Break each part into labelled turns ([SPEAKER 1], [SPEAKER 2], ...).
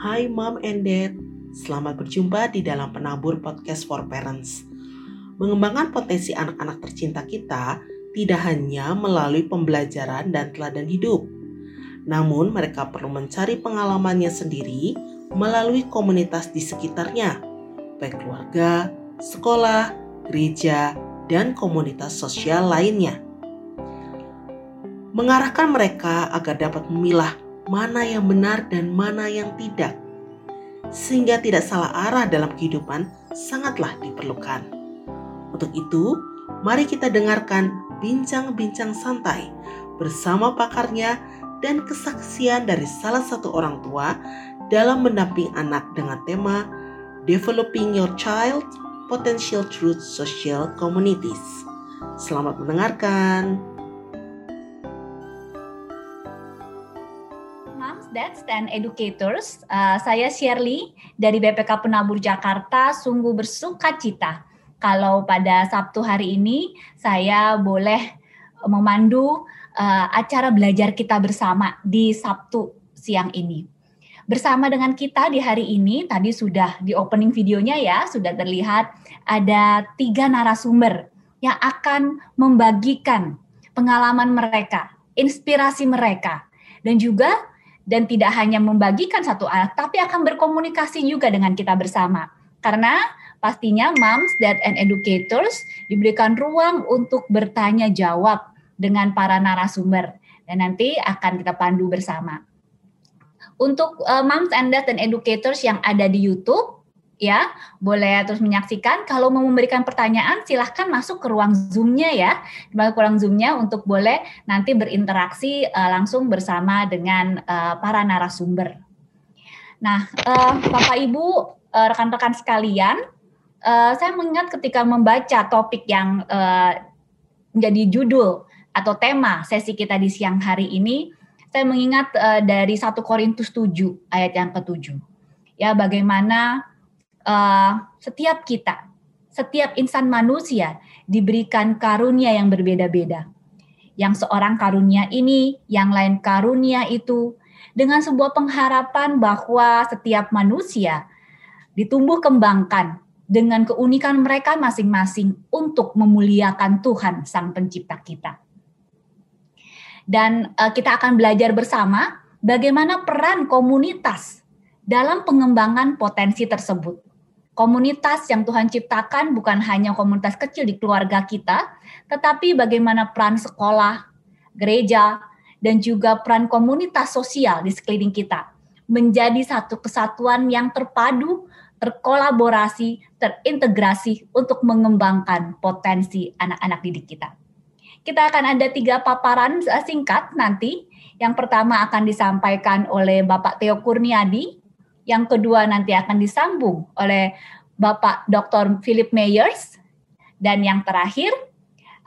[SPEAKER 1] Hai Mom and Dad, selamat berjumpa di dalam Penabur Podcast for Parents. Mengembangkan potensi anak-anak tercinta kita tidak hanya melalui pembelajaran dan teladan hidup, namun mereka perlu mencari pengalamannya sendiri melalui komunitas di sekitarnya, baik keluarga, sekolah, gereja, dan komunitas sosial lainnya. Mengarahkan mereka agar dapat memilah mana yang benar dan mana yang tidak, sehingga tidak salah arah dalam kehidupan sangatlah diperlukan. Untuk itu, mari kita dengarkan bincang-bincang santai bersama pakarnya dan kesaksian dari salah satu orang tua dalam mendamping anak dengan tema Developing Your Child Potential Truth Social Communities. Selamat mendengarkan.
[SPEAKER 2] Dads, dan Educators, uh, saya Shirley dari BPK Penabur Jakarta sungguh bersuka cita kalau pada Sabtu hari ini saya boleh memandu uh, acara belajar kita bersama di Sabtu siang ini. Bersama dengan kita di hari ini, tadi sudah di opening videonya ya, sudah terlihat ada tiga narasumber yang akan membagikan pengalaman mereka, inspirasi mereka, dan juga dan tidak hanya membagikan satu alat, tapi akan berkomunikasi juga dengan kita bersama. Karena pastinya moms, dad, and educators diberikan ruang untuk bertanya jawab dengan para narasumber dan nanti akan kita pandu bersama. Untuk uh, moms and dad dan educators yang ada di YouTube, ya boleh terus menyaksikan. Kalau mau memberikan pertanyaan, silahkan masuk ke ruang zoomnya ya, masuk ke ruang zoomnya untuk boleh nanti berinteraksi uh, langsung bersama dengan uh, para narasumber. Nah, uh, Bapak Ibu, rekan-rekan sekalian, uh, saya mengingat ketika membaca topik yang uh, menjadi judul atau tema sesi kita di siang hari ini, saya mengingat uh, dari 1 Korintus 7 ayat yang ke-7. Ya, bagaimana uh, setiap kita, setiap insan manusia diberikan karunia yang berbeda-beda. Yang seorang karunia ini, yang lain karunia itu, dengan sebuah pengharapan bahwa setiap manusia ditumbuh kembangkan dengan keunikan mereka masing-masing untuk memuliakan Tuhan Sang Pencipta kita. Dan uh, kita akan belajar bersama bagaimana peran komunitas dalam pengembangan potensi tersebut. Komunitas yang Tuhan ciptakan bukan hanya komunitas kecil di keluarga kita, tetapi bagaimana peran sekolah, gereja, dan juga peran komunitas sosial di sekeliling kita menjadi satu kesatuan yang terpadu terkolaborasi, terintegrasi untuk mengembangkan potensi anak-anak didik kita. Kita akan ada tiga paparan singkat nanti. Yang pertama akan disampaikan oleh Bapak Theo Kurniadi, yang kedua nanti akan disambung oleh Bapak Dr. Philip Meyers, dan yang terakhir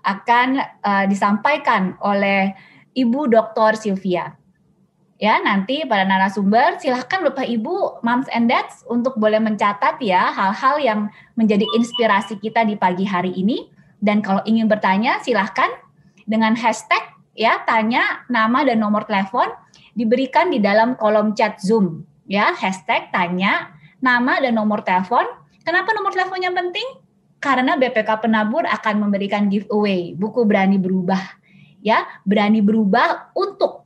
[SPEAKER 2] akan uh, disampaikan oleh Ibu Dr. Sylvia ya nanti pada narasumber silahkan Bapak Ibu moms and dads untuk boleh mencatat ya hal-hal yang menjadi inspirasi kita di pagi hari ini dan kalau ingin bertanya silahkan dengan hashtag ya tanya nama dan nomor telepon diberikan di dalam kolom chat Zoom ya hashtag tanya nama dan nomor telepon kenapa nomor teleponnya penting karena BPK Penabur akan memberikan giveaway buku berani berubah ya berani berubah untuk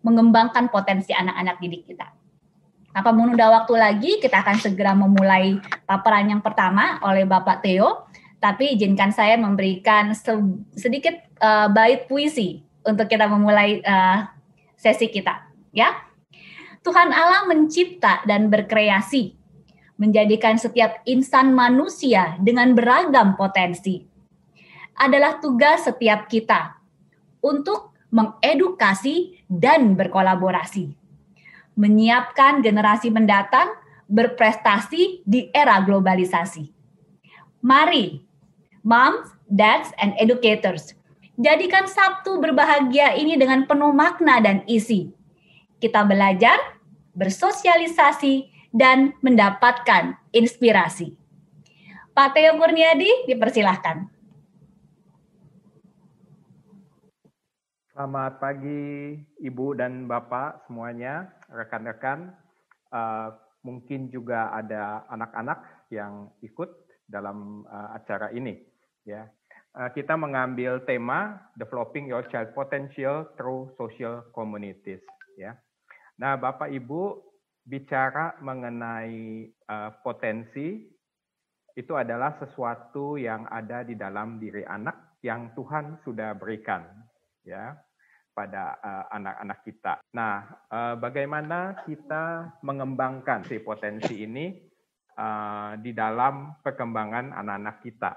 [SPEAKER 2] mengembangkan potensi anak-anak didik kita. Apa menunda waktu lagi, kita akan segera memulai paparan yang pertama oleh Bapak Theo. Tapi izinkan saya memberikan sedikit uh, bait puisi untuk kita memulai uh, sesi kita, ya. Tuhan Allah mencipta dan berkreasi, menjadikan setiap insan manusia dengan beragam potensi. Adalah tugas setiap kita untuk mengedukasi, dan berkolaborasi. Menyiapkan generasi mendatang berprestasi di era globalisasi. Mari, moms, dads, and educators, jadikan Sabtu berbahagia ini dengan penuh makna dan isi. Kita belajar, bersosialisasi, dan mendapatkan inspirasi. Pak Teo Kurniadi, dipersilahkan.
[SPEAKER 3] Selamat pagi Ibu dan Bapak semuanya, rekan-rekan. Uh, mungkin juga ada anak-anak yang ikut dalam uh, acara ini. Ya, uh, kita mengambil tema developing your child potential through social communities. Ya, nah Bapak Ibu bicara mengenai uh, potensi itu adalah sesuatu yang ada di dalam diri anak yang Tuhan sudah berikan, ya pada eh, anak-anak uh, kita. Nah, uh, bagaimana kita mengembangkan si potensi ini uh, di dalam perkembangan anak-anak kita?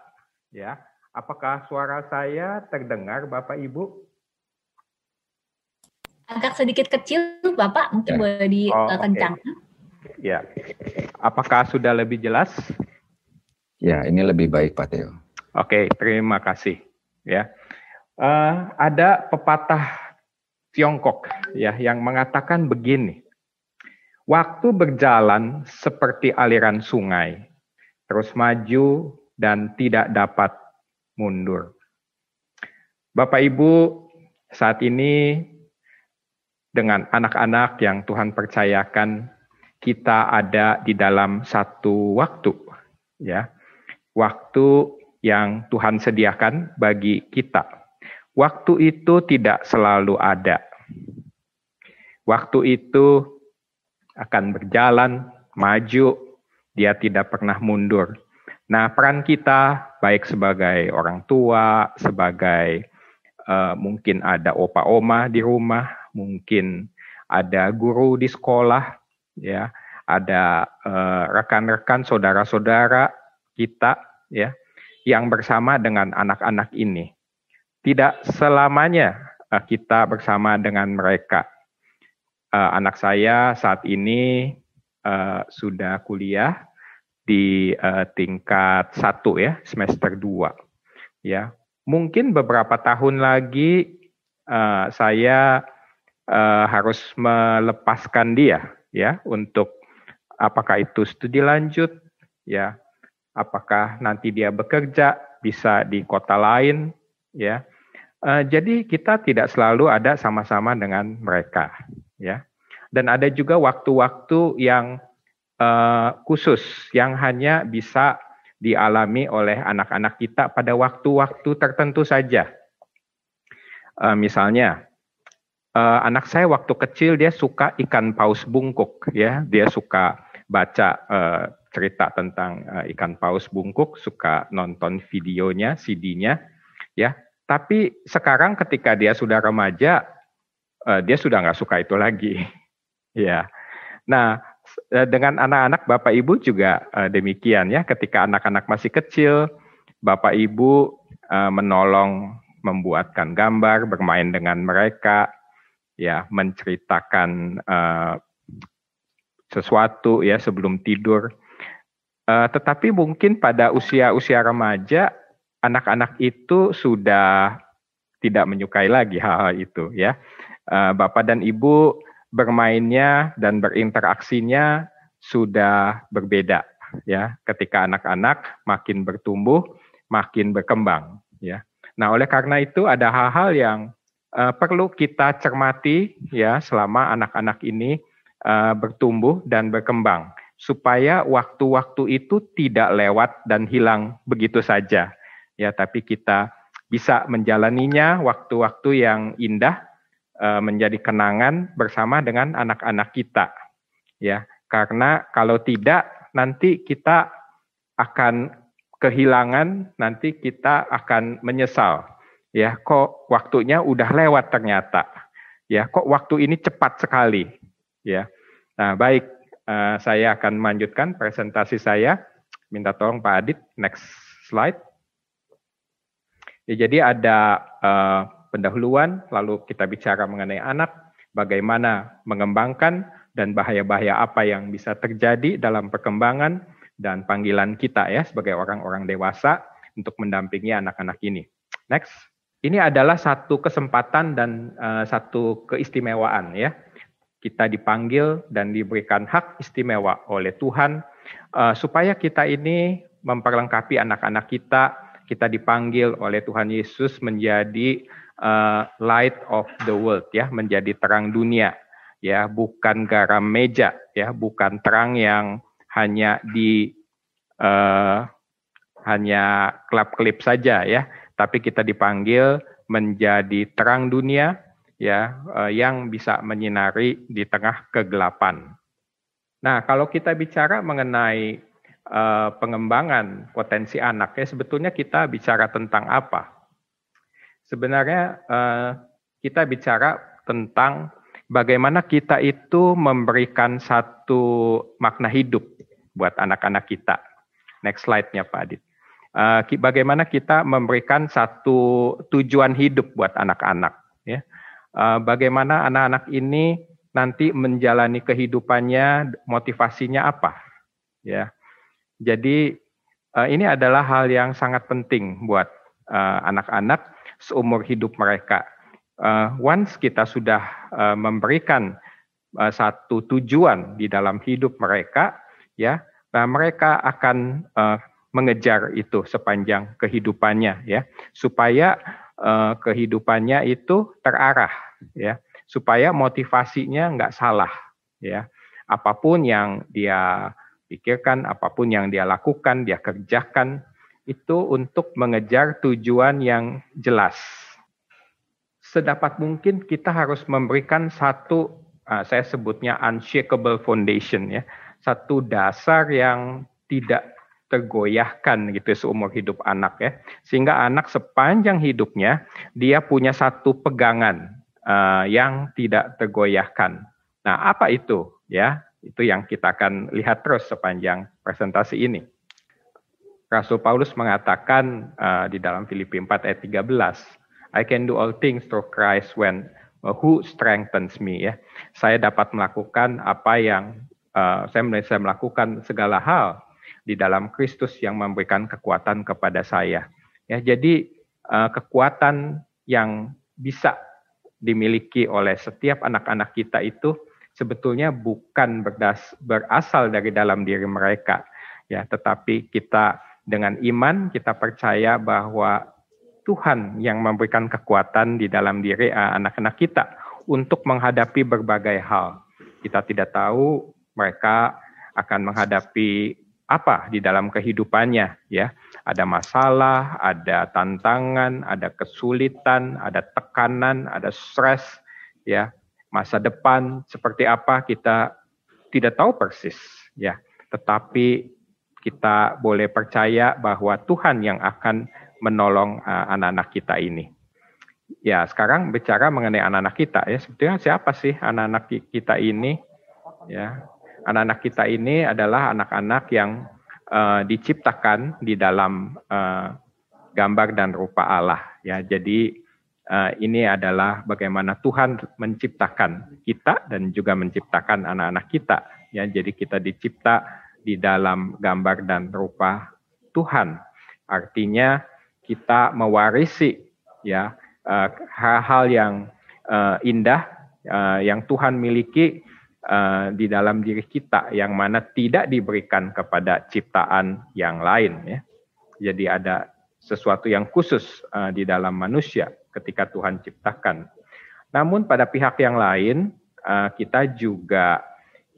[SPEAKER 3] Ya, apakah suara saya terdengar, Bapak Ibu?
[SPEAKER 2] Agak sedikit kecil, Bapak. Mungkin ya. boleh dikencangkan. Oh,
[SPEAKER 3] okay. Ya, apakah sudah lebih jelas?
[SPEAKER 4] Ya, ini lebih baik, Pak Teo.
[SPEAKER 3] Oke, okay, terima kasih. Ya, uh, ada pepatah Tiongkok ya yang mengatakan begini. Waktu berjalan seperti aliran sungai, terus maju dan tidak dapat mundur. Bapak Ibu, saat ini dengan anak-anak yang Tuhan percayakan, kita ada di dalam satu waktu, ya, waktu yang Tuhan sediakan bagi kita Waktu itu tidak selalu ada. Waktu itu akan berjalan, maju, dia tidak pernah mundur. Nah, peran kita baik sebagai orang tua, sebagai uh, mungkin ada opa oma di rumah, mungkin ada guru di sekolah, ya, ada uh, rekan-rekan saudara-saudara kita, ya, yang bersama dengan anak-anak ini tidak selamanya uh, kita bersama dengan mereka. Uh, anak saya saat ini uh, sudah kuliah di uh, tingkat satu ya, semester dua. Ya, mungkin beberapa tahun lagi uh, saya uh, harus melepaskan dia ya untuk apakah itu studi lanjut ya, apakah nanti dia bekerja bisa di kota lain ya Uh, jadi kita tidak selalu ada sama-sama dengan mereka, ya. Dan ada juga waktu-waktu yang uh, khusus yang hanya bisa dialami oleh anak-anak kita pada waktu-waktu tertentu saja. Misalnya, uh, anak saya waktu kecil dia suka ikan paus bungkuk, ya. Dia suka baca uh, cerita tentang uh, ikan paus bungkuk, suka nonton videonya, CD-nya, ya tapi sekarang ketika dia sudah remaja, uh, dia sudah nggak suka itu lagi. ya. Nah, dengan anak-anak Bapak Ibu juga uh, demikian ya. Ketika anak-anak masih kecil, Bapak Ibu uh, menolong membuatkan gambar, bermain dengan mereka, ya, menceritakan uh, sesuatu ya sebelum tidur. Uh, tetapi mungkin pada usia-usia remaja anak-anak itu sudah tidak menyukai lagi hal-hal itu ya. Eh, Bapak dan Ibu bermainnya dan berinteraksinya sudah berbeda ya. Ketika anak-anak makin bertumbuh, makin berkembang ya. Nah, oleh karena itu ada hal-hal yang uh, perlu kita cermati ya selama anak-anak ini uh, bertumbuh dan berkembang supaya waktu-waktu itu tidak lewat dan hilang begitu saja. Ya tapi kita bisa menjalaninya waktu-waktu yang indah uh, menjadi kenangan bersama dengan anak-anak kita. Ya karena kalau tidak nanti kita akan kehilangan nanti kita akan menyesal ya kok waktunya udah lewat ternyata. Ya kok waktu ini cepat sekali. Ya. Nah baik uh, saya akan melanjutkan presentasi saya. Minta tolong Pak Adit next slide. Ya, jadi ada uh, pendahuluan, lalu kita bicara mengenai anak, bagaimana mengembangkan dan bahaya-bahaya apa yang bisa terjadi dalam perkembangan dan panggilan kita ya sebagai orang-orang dewasa untuk mendampingi anak-anak ini. Next, ini adalah satu kesempatan dan uh, satu keistimewaan ya. Kita dipanggil dan diberikan hak istimewa oleh Tuhan uh, supaya kita ini memperlengkapi anak-anak kita. Kita dipanggil oleh Tuhan Yesus menjadi uh, light of the world ya, menjadi terang dunia ya, bukan garam meja, ya, bukan terang yang hanya di uh, hanya klip-klip saja ya, tapi kita dipanggil menjadi terang dunia ya uh, yang bisa menyinari di tengah kegelapan. Nah, kalau kita bicara mengenai uh, pengembangan potensi anak ya sebetulnya kita bicara tentang apa? Sebenarnya uh, kita bicara tentang bagaimana kita itu memberikan satu makna hidup buat anak-anak kita. Next slide-nya Pak Adit. Uh, bagaimana kita memberikan satu tujuan hidup buat anak-anak. Ya. Uh, bagaimana anak-anak ini nanti menjalani kehidupannya, motivasinya apa. Ya. Jadi uh, ini adalah hal yang sangat penting buat anak-anak uh, seumur hidup mereka. Uh, once kita sudah uh, memberikan satu tujuan di dalam hidup mereka, ya, nah mereka akan uh, mengejar itu sepanjang kehidupannya, ya, supaya uh, kehidupannya itu terarah, ya, supaya motivasinya nggak salah, ya, apa pun yang dia pikirkan, apa pun yang dia lakukan, dia kerjakan, itu untuk mengejar tujuan yang jelas. Sedapat mungkin kita harus memberikan satu, uh, saya sebutnya unshakable foundation ya, satu dasar yang tidak tergoyahkan gitu seumur hidup anak ya, sehingga anak sepanjang hidupnya dia punya satu pegangan uh, yang tidak tergoyahkan. Nah, apa itu ya? Itu yang kita akan lihat terus sepanjang presentasi ini. Rasul Paulus mengatakan uh, di dalam Filipi 4 ayat 13, I can do all things through Christ when uh, who strengthens me ya. Saya dapat melakukan apa yang uh, saya bisa melakukan segala hal di dalam Kristus yang memberikan kekuatan kepada saya. Ya, jadi uh, kekuatan yang bisa dimiliki oleh setiap anak-anak kita itu sebetulnya bukan berdas, berasal dari dalam diri mereka ya tetapi kita dengan iman kita percaya bahwa Tuhan yang memberikan kekuatan di dalam diri eh, anak-anak kita untuk menghadapi berbagai hal. Kita tidak tahu mereka akan menghadapi apa di dalam kehidupannya ya. Ada masalah, ada tantangan, ada kesulitan, ada tekanan, ada stres ya masa depan seperti apa kita tidak tahu persis ya tetapi kita boleh percaya bahwa Tuhan yang akan menolong uh, anak-anak kita ini. Ya, sekarang bicara mengenai anak-anak kita ya, sebetulnya siapa sih anak-anak kita ini? Ya, anak-anak kita ini adalah anak-anak yang uh, diciptakan di dalam uh, gambar dan rupa Allah ya. Jadi uh, ini adalah bagaimana Tuhan menciptakan kita dan juga menciptakan anak-anak kita. Ya, jadi kita dicipta di dalam gambar dan rupa Tuhan. Artinya kita mewarisi ya uh, hal-hal yang uh, indah uh, yang Tuhan miliki uh, di dalam diri kita yang mana tidak diberikan kepada ciptaan yang lain ya. Jadi ada sesuatu yang khusus uh, di dalam manusia ketika Tuhan ciptakan. Namun pada pihak yang lain uh, kita juga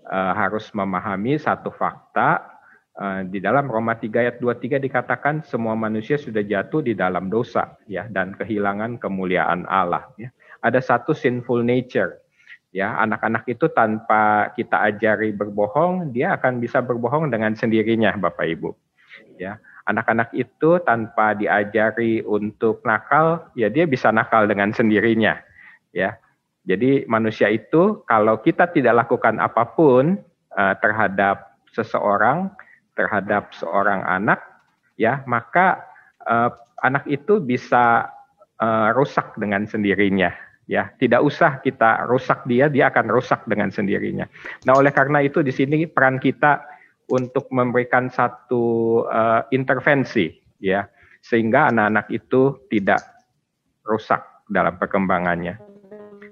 [SPEAKER 3] uh, harus memahami satu fakta uh, di dalam Roma 3 ayat 23 dikatakan semua manusia sudah jatuh di dalam dosa ya dan kehilangan kemuliaan Allah ya. Ada satu sinful nature ya anak-anak itu tanpa kita ajari berbohong dia akan bisa berbohong dengan sendirinya Bapak Ibu ya anak-anak itu tanpa diajari untuk nakal, ya dia bisa nakal dengan sendirinya. Ya, jadi manusia itu kalau kita tidak lakukan apa pun uh, terhadap seseorang, terhadap seorang anak, ya maka uh, anak itu bisa uh, rusak dengan sendirinya. Ya, tidak usah kita rusak dia, dia akan rusak dengan sendirinya. Nah, oleh karena itu di sini peran kita untuk memberikan satu uh, intervensi ya sehingga anak-anak itu tidak rusak dalam perkembangannya.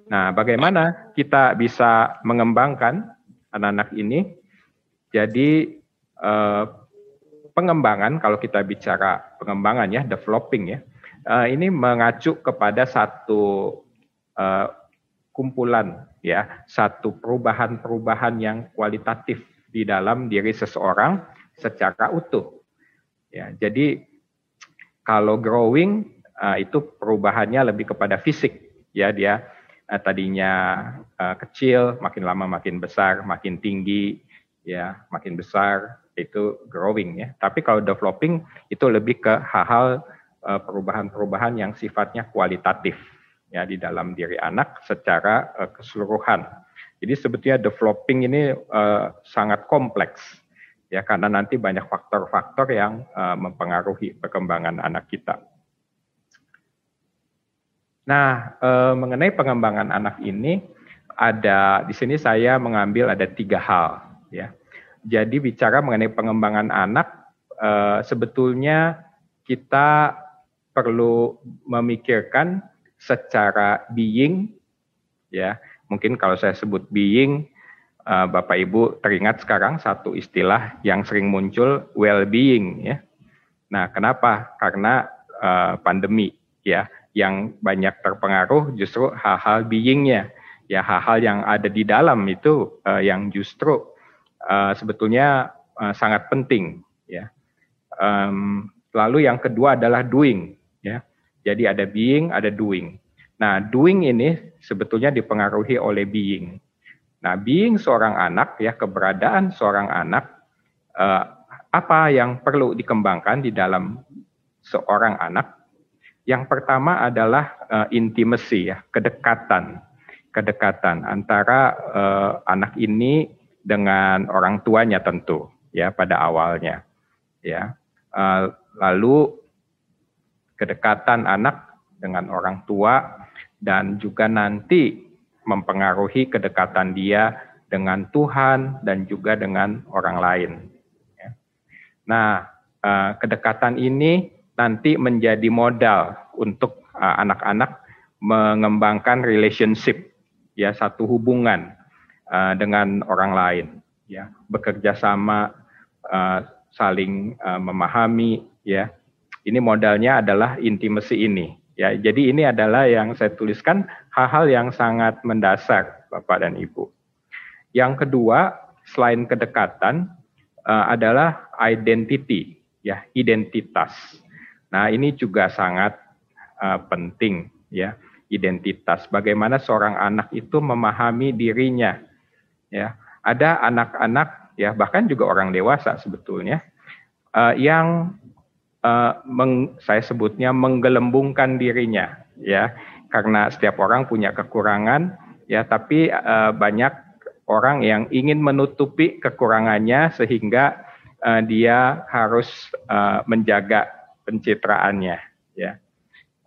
[SPEAKER 3] Nah, bagaimana kita bisa mengembangkan anak-anak ini? Jadi uh, pengembangan kalau kita bicara pengembangan ya, developing ya, uh, ini mengacu kepada satu uh, kumpulan ya satu perubahan-perubahan yang kualitatif di dalam diri seseorang secara utuh. Ya, jadi kalau growing uh, itu perubahannya lebih kepada fisik, ya dia uh, tadinya uh, kecil, makin lama makin besar, makin tinggi, ya makin besar itu growing ya. Tapi kalau developing itu lebih ke hal-hal perubahan-perubahan yang sifatnya kualitatif ya di dalam diri anak secara uh, keseluruhan. Jadi sebetulnya developing ini uh, sangat kompleks ya karena nanti banyak faktor-faktor yang uh, mempengaruhi perkembangan anak kita. Nah, uh, mengenai pengembangan anak ini ada di sini saya mengambil ada tiga hal ya. Jadi bicara mengenai pengembangan anak uh, sebetulnya kita perlu memikirkan secara being ya. Mungkin kalau saya sebut being uh, Bapak Ibu teringat sekarang satu istilah yang sering muncul well being ya. Nah kenapa? Karena uh, pandemi ya yang banyak terpengaruh justru hal-hal beingnya. Ya hal-hal yang ada di dalam itu uh, yang justru uh, sebetulnya uh, sangat penting ya. Um, lalu yang kedua adalah doing jadi ada being, ada doing. Nah, doing ini sebetulnya dipengaruhi oleh being. Nah, being seorang anak ya keberadaan seorang anak eh, apa yang perlu dikembangkan di dalam seorang anak? Yang pertama adalah eh, intimacy ya, kedekatan. Kedekatan antara eh, anak ini dengan orang tuanya tentu ya pada awalnya. Ya. Eh, lalu kedekatan anak dengan orang tua dan juga nanti mempengaruhi kedekatan dia dengan Tuhan dan juga dengan orang lain. Ya. Nah, eh, kedekatan ini nanti menjadi modal untuk eh, anak-anak mengembangkan relationship, ya satu hubungan eh, dengan orang lain, ya bekerja sama, saling memahami, ya ini modalnya adalah intimasi ini. Ya, jadi ini adalah yang saya tuliskan hal-hal yang sangat mendasar Bapak dan Ibu. Yang kedua, selain kedekatan uh, adalah identity, ya, identitas. Nah, ini juga sangat uh, penting ya, identitas. Bagaimana seorang anak itu memahami dirinya. Ya, ada anak-anak ya bahkan juga orang dewasa sebetulnya uh, yang uh, meng, saya sebutnya menggelembungkan dirinya ya. Karena setiap orang punya kekurangan ya tapi uh, banyak orang yang ingin menutupi kekurangannya sehingga uh, dia harus uh, menjaga pencitraannya ya.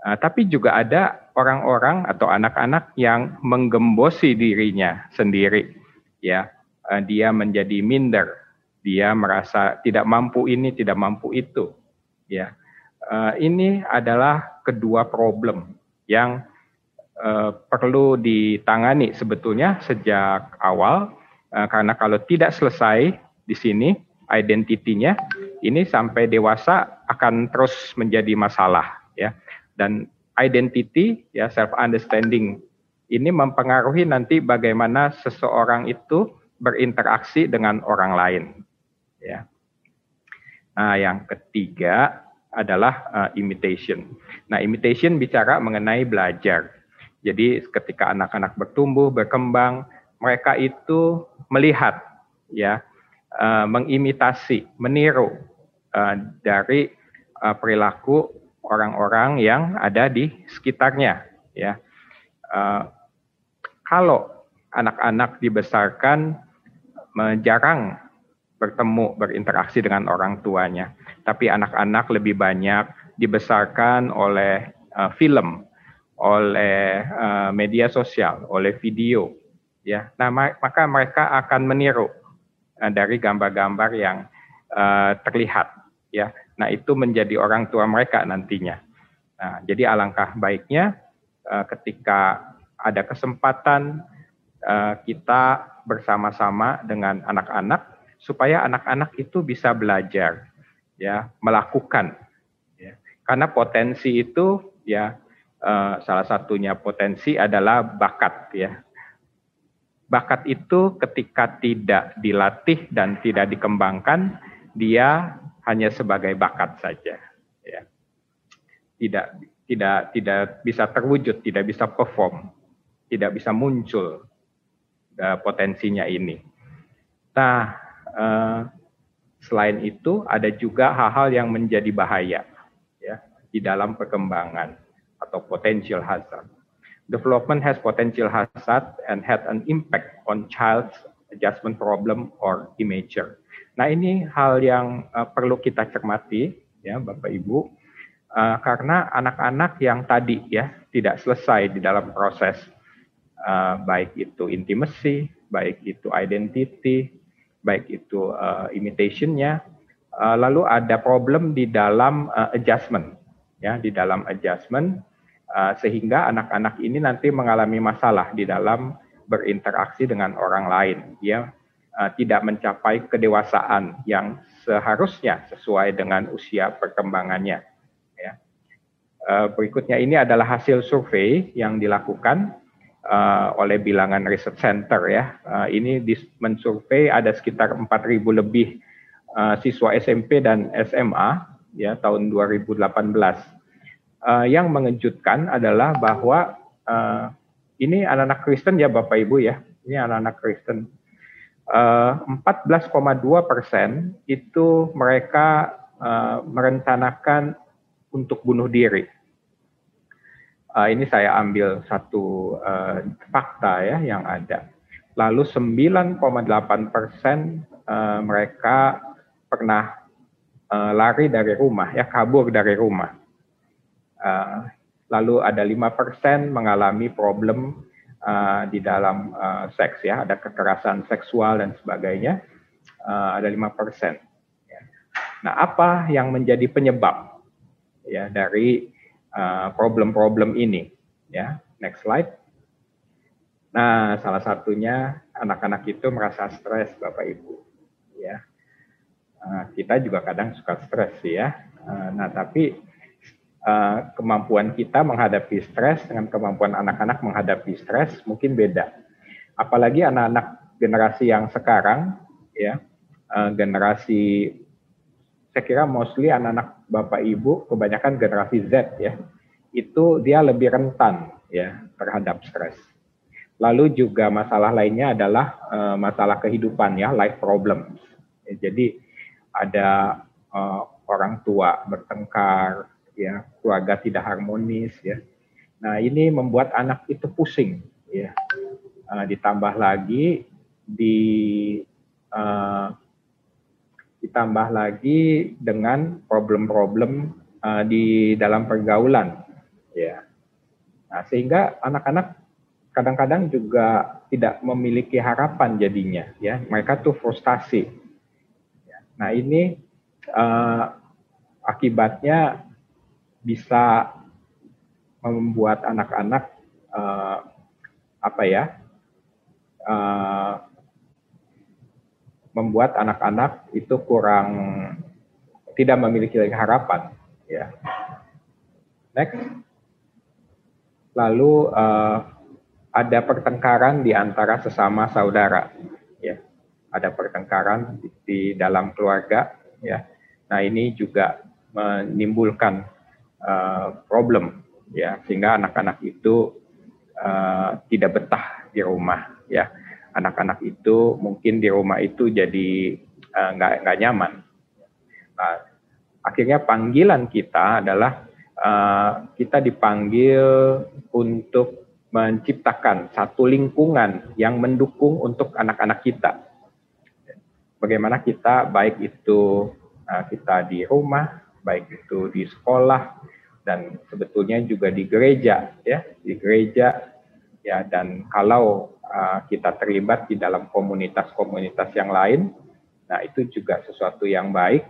[SPEAKER 3] Uh, tapi juga ada orang-orang atau anak-anak yang menggembosi dirinya sendiri ya. Uh, dia menjadi minder. Dia merasa tidak mampu ini tidak mampu itu ya. Uh, ini adalah kedua problem yang uh, perlu ditangani sebetulnya sejak awal. Uh, karena kalau tidak selesai di sini identitinya ini sampai dewasa akan terus menjadi masalah ya. Dan identity ya self understanding ini mempengaruhi nanti bagaimana seseorang itu berinteraksi dengan orang lain ya Nah, yang ketiga adalah uh, imitation. Nah, imitation bicara mengenai belajar. Jadi ketika anak-anak bertumbuh, berkembang, mereka itu melihat ya, uh, mengimitasi, meniru uh, dari uh, perilaku orang-orang yang ada di sekitarnya ya. Uh, kalau anak-anak dibesarkan jarang bertemu, berinteraksi dengan orang tuanya. Tapi anak-anak lebih banyak dibesarkan oleh uh, film, oleh uh, media sosial, oleh video. Ya, nah maka mereka akan meniru uh, dari gambar-gambar yang uh, terlihat. Ya, nah itu menjadi orang tua mereka nantinya. Nah, jadi alangkah baiknya uh, ketika ada kesempatan uh, kita bersama-sama dengan anak-anak supaya anak-anak itu bisa belajar ya melakukan ya karena potensi itu ya uh, salah satunya potensi adalah bakat ya bakat itu ketika tidak dilatih dan tidak dikembangkan, dia hanya sebagai bakat saja. Ya. Tidak tidak tidak bisa terwujud, tidak bisa perform, tidak bisa muncul uh, potensinya ini. Nah, uh, selain itu ada juga hal-hal yang menjadi bahaya ya di dalam perkembangan atau potential hazard development has potential hazard and had an impact on child's adjustment problem or immature. Nah ini hal yang uh, perlu kita cermati ya Bapak Ibu uh, karena anak-anak yang tadi ya tidak selesai di dalam proses uh, baik itu intimacy, baik itu identity, baik itu uh, imitationnya, uh, lalu ada problem di dalam uh, adjustment ya di dalam adjustment Eh, sehingga anak-anak ini nanti mengalami masalah di dalam berinteraksi dengan orang lain. Uh, tidak mencapai kedewasaan yang seharusnya sesuai dengan usia perkembangannya. Ya. Uh, berikutnya ini adalah hasil survei yang dilakukan uh, oleh bilangan research center ya. Uh, ini mensurvei ada sekitar 4.000 lebih uh, siswa SMP dan SMA ya tahun 2018 uh, yang mengejutkan adalah bahwa uh, ini anak-anak Kristen ya Bapak Ibu ya, ini anak-anak Kristen. Uh, 14,2 persen itu mereka merencanakan untuk bunuh diri. Uh, ini saya ambil satu uh, fakta ya yang ada. Lalu 9,8 persen uh, mereka pernah uh, lari dari rumah ya kabur dari rumah. Uh, lalu ada lima persen mengalami problem uh, di dalam uh, seks ya, ada kekerasan seksual dan sebagainya, uh, ada lima persen. Nah, apa yang menjadi penyebab ya dari problem-problem uh, ini? Ya, next slide. Nah, salah satunya anak-anak itu merasa stres, Bapak Ibu. Ya, uh, kita juga kadang suka stres ya. Uh, nah, tapi uh, kemampuan kita menghadapi stres dengan kemampuan anak-anak menghadapi stres mungkin beda. Apalagi anak-anak generasi yang sekarang, ya, uh, generasi saya kira mostly anak-anak bapak ibu kebanyakan generasi Z ya, itu dia lebih rentan ya terhadap stres. Lalu juga masalah lainnya adalah uh, masalah kehidupan ya, life problems. Ya, jadi ada uh, orang tua bertengkar, ya keluarga tidak harmonis ya nah ini membuat anak itu pusing ya uh, ditambah lagi di uh, ditambah lagi dengan problem-problem uh, di dalam pergaulan. Ya. Nah sehingga anak-anak kadang-kadang juga tidak memiliki harapan jadinya ya. Mereka tuh frustasi. Nah ini uh, akibatnya bisa membuat anak-anak uh, apa ya uh, membuat anak-anak itu kurang tidak memiliki harapan ya. Next. Lalu uh, ada pertengkaran di antara sesama saudara ya. Ada pertengkaran di, di dalam keluarga ya. Nah ini juga menimbulkan uh, problem ya. Sehingga anak-anak itu uh, tidak betah di rumah ya anak-anak itu mungkin di rumah itu jadi uh, nggak nyaman. Nah, akhirnya panggilan kita adalah uh, kita dipanggil untuk menciptakan satu lingkungan yang mendukung untuk anak-anak kita. Bagaimana kita baik itu uh, kita di rumah baik itu di sekolah dan sebetulnya juga di gereja ya di gereja. Ya dan kalau uh, kita terlibat di dalam komunitas-komunitas yang lain. Nah itu juga sesuatu yang baik.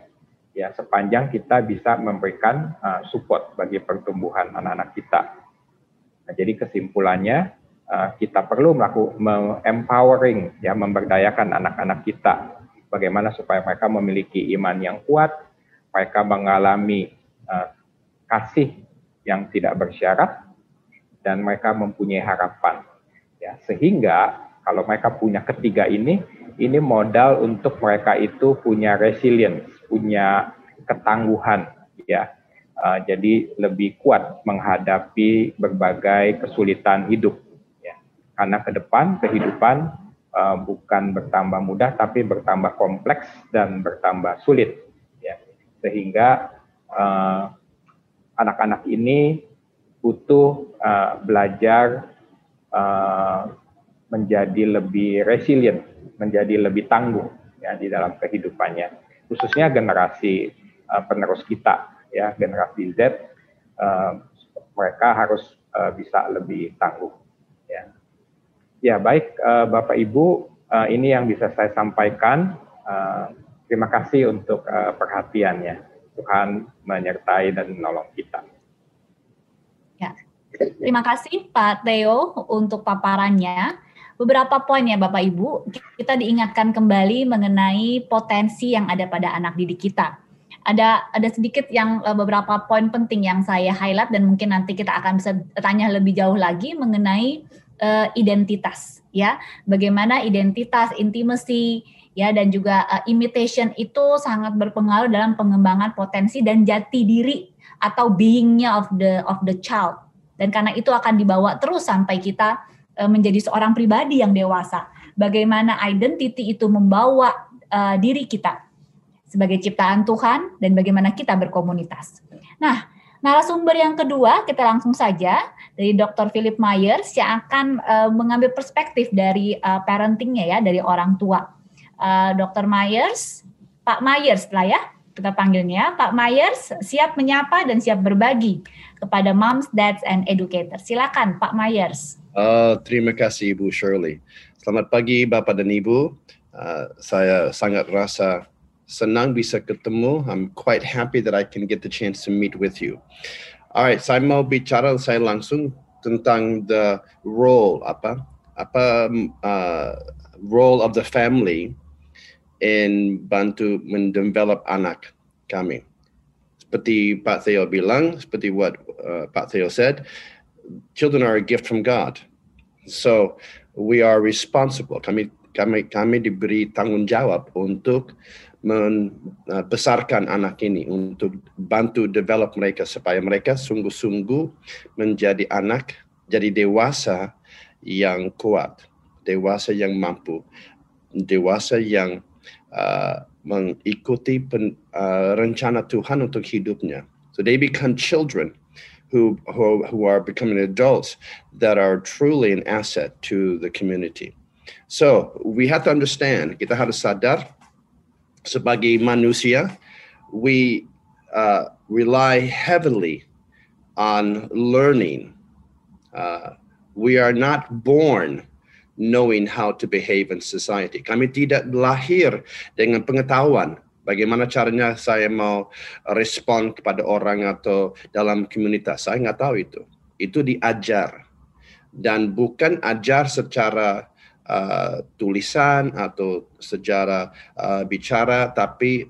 [SPEAKER 3] Ya sepanjang kita bisa memberikan uh, support bagi pertumbuhan anak-anak kita. Nah, jadi kesimpulannya uh, kita perlu melakukan empowering ya memberdayakan anak-anak kita. Bagaimana supaya mereka memiliki iman yang kuat mereka mengalami uh, kasih yang tidak bersyarat dan mereka mempunyai harapan. Ya, sehingga Kalau mereka punya ketiga ini, ini modal untuk mereka itu punya resilience, punya ketangguhan, ya. Uh, jadi lebih kuat menghadapi berbagai kesulitan hidup, ya. Karena ke depan kehidupan uh, bukan bertambah mudah, tapi bertambah kompleks dan bertambah sulit, ya. Sehingga uh, anak-anak ini butuh uh, belajar uh, menjadi lebih resilient, menjadi lebih tangguh ya di dalam kehidupannya. Khususnya generasi uh, penerus kita ya, generasi Z uh, mereka harus uh, bisa lebih tangguh ya. Ya, baik uh, Bapak Ibu, uh, ini yang bisa saya sampaikan. Uh, terima kasih untuk uh, perhatiannya. Tuhan menyertai dan menolong kita.
[SPEAKER 2] Ya. Terima kasih Pak Theo untuk paparannya. Beberapa poin ya Bapak Ibu, kita diingatkan kembali mengenai potensi yang ada pada anak didik kita. Ada ada sedikit yang eh, beberapa poin penting yang saya highlight dan mungkin nanti kita akan bisa tanya lebih jauh lagi mengenai uh, identitas ya. Bagaimana identitas, intimacy, ya dan juga uh, imitation itu sangat berpengaruh dalam pengembangan potensi dan jati diri atau beingnya of the of the child dan karena itu akan dibawa terus sampai kita uh, menjadi seorang pribadi yang dewasa bagaimana identity itu membawa uh, diri kita sebagai ciptaan Tuhan dan bagaimana kita berkomunitas nah narasumber yang kedua kita langsung saja dari Dr. Philip Myers yang akan uh, mengambil perspektif dari uh, parentingnya ya dari orang tua uh, Dr. Myers, Pak Myers lah ya kita panggilnya. Pak Myers siap menyapa dan siap berbagi kepada moms, dads, and educators. Silakan Pak Myers.
[SPEAKER 5] Uh, terima kasih Ibu Shirley. Selamat pagi Bapak dan Ibu. Uh, saya sangat rasa senang bisa ketemu. I'm quite happy that I can get the chance to meet with you. Alright, saya mau bicara saya langsung tentang the role apa apa uh, role of the family bantu mendevelop anak kami. Seperti Pak Theo bilang, seperti what uh, Pak Theo said, children are a gift from God. So we are responsible. Kami kami kami diberi tanggung jawab untuk membesarkan uh, anak ini untuk bantu develop mereka supaya mereka sungguh-sungguh menjadi anak, jadi dewasa yang kuat, dewasa yang mampu, dewasa yang uh, mengikuti pen, uh, rencana Tuhan untuk hidupnya. So they become children who, who, who are becoming adults that are truly an asset to the community. So we have to understand, kita harus sadar sebagai manusia, we uh, rely heavily on learning. Uh, we are not born knowing how to behave in society. Kami tidak lahir dengan pengetahuan bagaimana caranya saya mau respon kepada orang atau dalam komunitas. Saya nggak tahu itu. Itu diajar dan bukan ajar secara uh, tulisan atau secara uh, bicara, tapi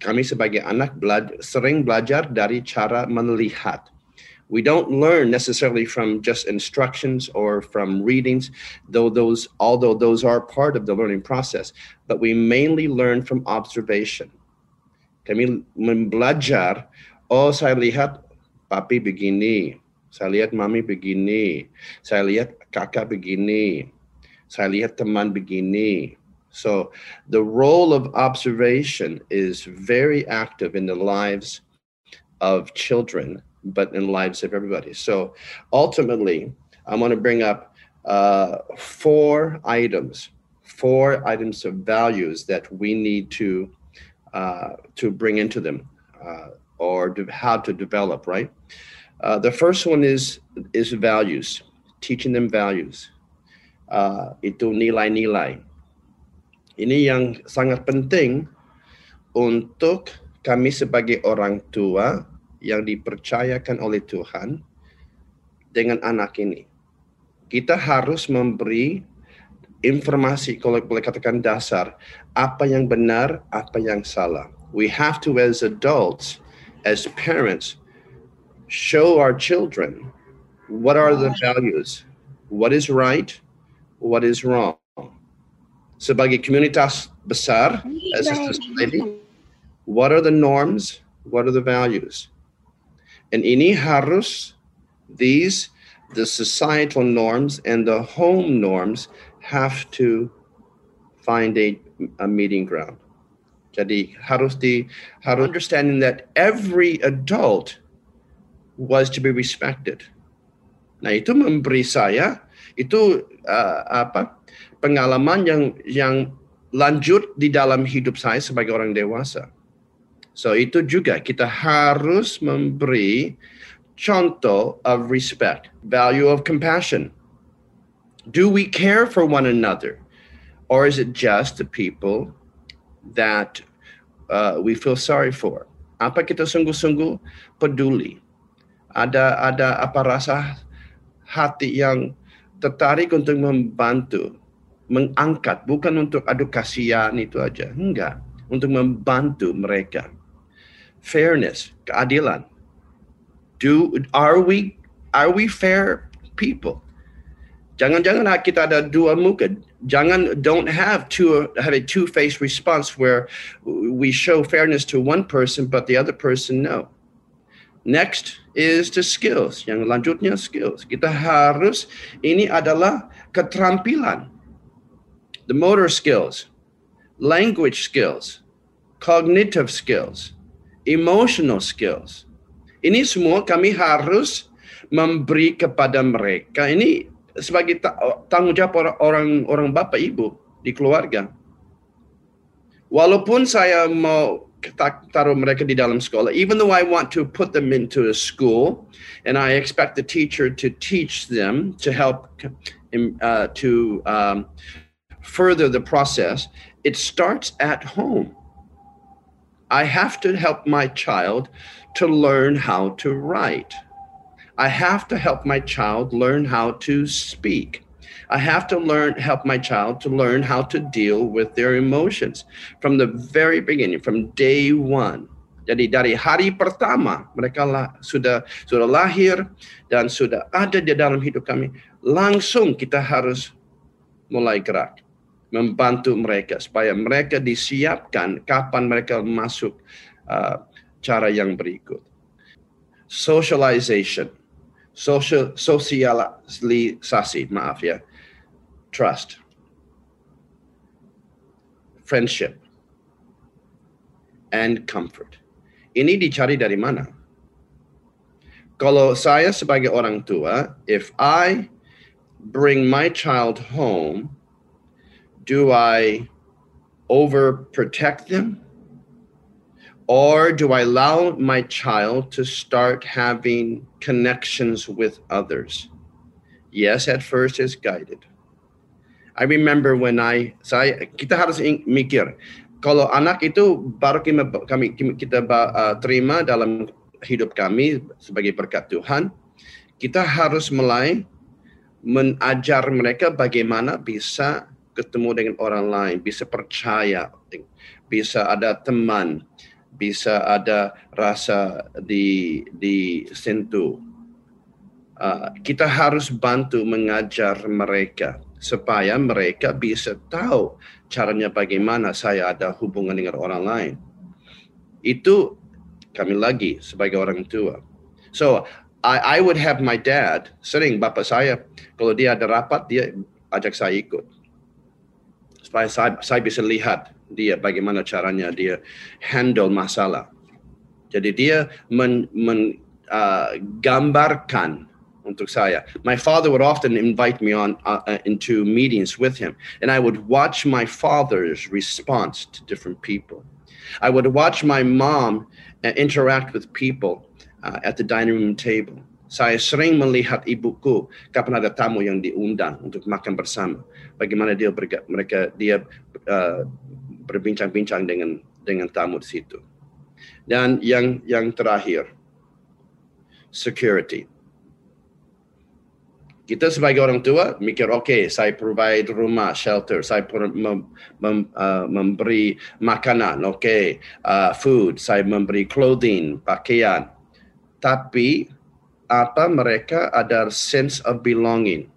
[SPEAKER 5] kami sebagai anak belajar, sering belajar dari cara melihat we don't learn necessarily from just instructions or from readings though those although those are part of the learning process but we mainly learn from observation. Kami belajar oh saya lihat papi begini saya lihat mami begini saya lihat kakak begini saya lihat teman begini. So the role of observation is very active in the lives of children but in the lives of everybody. So ultimately, I want to bring up uh, four items, four items of values that we need to uh, to bring into them, uh, or how to develop. Right. Uh, the first one is is values, teaching them values. Uh, itu nilai-nilai. Ini yang sangat penting untuk kami sebagai orang tua yang dipercayakan oleh Tuhan dengan anak ini. Kita harus memberi informasi, kalau boleh katakan dasar, apa yang benar, apa yang salah. We have to as adults, as parents, show our children what are the values, what is right, what is wrong. Sebagai komunitas besar, as a society, what are the norms? What are the values? And ini harus these the societal norms and the home norms have to find a, a meeting ground. Jadi harus di harus understanding that every adult was to be respected. Nah itu memberi saya itu uh, apa pengalaman yang yang lanjut di dalam hidup saya sebagai orang dewasa. So itu juga kita harus memberi contoh of respect, value of compassion. Do we care for one another? Or is it just the people that uh, we feel sorry for? Apa kita sungguh-sungguh peduli? Ada ada apa rasa hati yang tertarik untuk membantu, mengangkat, bukan untuk adu kasihan itu aja, enggak, untuk membantu mereka. Fairness, keadilan, do are we are we fair people? Jangan-jangan kita ada dua muka. Jangan don't have two have a two-faced response where we show fairness to one person but the other person no. Next is the skills. Yang lanjutnya skills. Kita harus ini adalah keterampilan. The motor skills, language skills, cognitive skills, emotional skills ini semua kami harus memberi kepada mereka. Ini sebagai tanggung jawab orang orang bapak ibu di keluarga. Walaupun saya mau taruh mereka di dalam sekolah, even though I want to put them into a school, and I expect the teacher to teach them to help uh, to um, further the process, it starts at home. I have to help my child to learn how to write. I have to help my child learn how to speak. I have to learn help my child to learn how to deal with their emotions from the very beginning, from day one. Jadi dari hari pertama mereka lah, sudah sudah lahir dan sudah ada di dalam hidup kami, langsung kita harus mulai gerak membantu mereka supaya mereka disiapkan kapan mereka masuk uh, cara yang berikut. Socialization, social sosialisasi, maaf ya, trust, friendship, and comfort. Ini dicari dari mana? Kalau saya sebagai orang tua, if I bring my child home, do I overprotect them? Or do I allow my child to start having connections with others? Yes, at first it's guided. I remember when I saya kita harus mikir kalau anak itu baru kami kita terima dalam hidup kami sebagai berkat Tuhan, kita harus mulai mengajar mereka bagaimana bisa ketemu dengan orang lain, bisa percaya, bisa ada teman, bisa ada rasa di disentuh. Uh, kita harus bantu mengajar mereka supaya mereka bisa tahu caranya bagaimana saya ada hubungan dengan orang lain. Itu kami lagi sebagai orang tua. So I, I would have my dad sering bapak saya kalau dia ada rapat dia ajak saya ikut supaya saya, saya bisa lihat dia bagaimana caranya dia handle masalah. Jadi dia men, men uh, untuk saya. My father would often invite me on uh, uh, into meetings with him, and I would watch my father's response to different people. I would watch my mom uh, interact with people uh, at the dining room table. Saya sering melihat ibuku kapan ada tamu yang diundang untuk makan bersama. Bagaimana dia berga, mereka dia uh, berbincang-bincang dengan dengan tamu di situ. Dan yang yang terakhir, security. Kita sebagai orang tua mikir, oke, okay, saya provide rumah, shelter, saya mem, mem, uh, memberi makanan, oke, okay, uh, food, saya memberi clothing, pakaian. Tapi apa mereka ada sense of belonging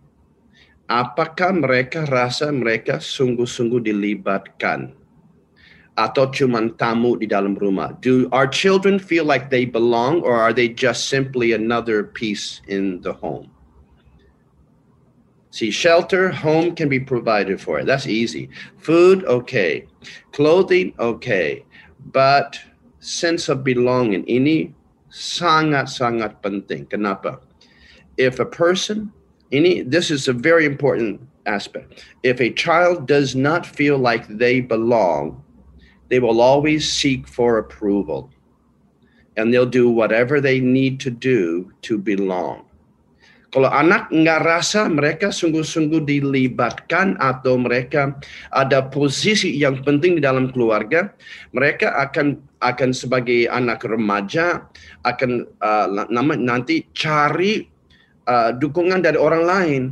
[SPEAKER 5] apakah mereka rasa mereka sungguh-sungguh dilibatkan atau cuma tamu di dalam rumah? Do our children feel like they belong or are they just simply another piece in the home? See, shelter, home can be provided for. That's easy. Food, okay. Clothing, okay. But sense of belonging ini sangat-sangat penting. Kenapa? If a person, ini this is a very important aspect. If a child does not feel like they belong, they will always seek for approval. And they'll do whatever they need to do to belong. Kalau anak nggak rasa mereka sungguh-sungguh dilibatkan atau mereka ada posisi yang penting di dalam keluarga, mereka akan akan sebagai anak remaja akan uh, nama nanti cari uh, dukungan dari orang lain.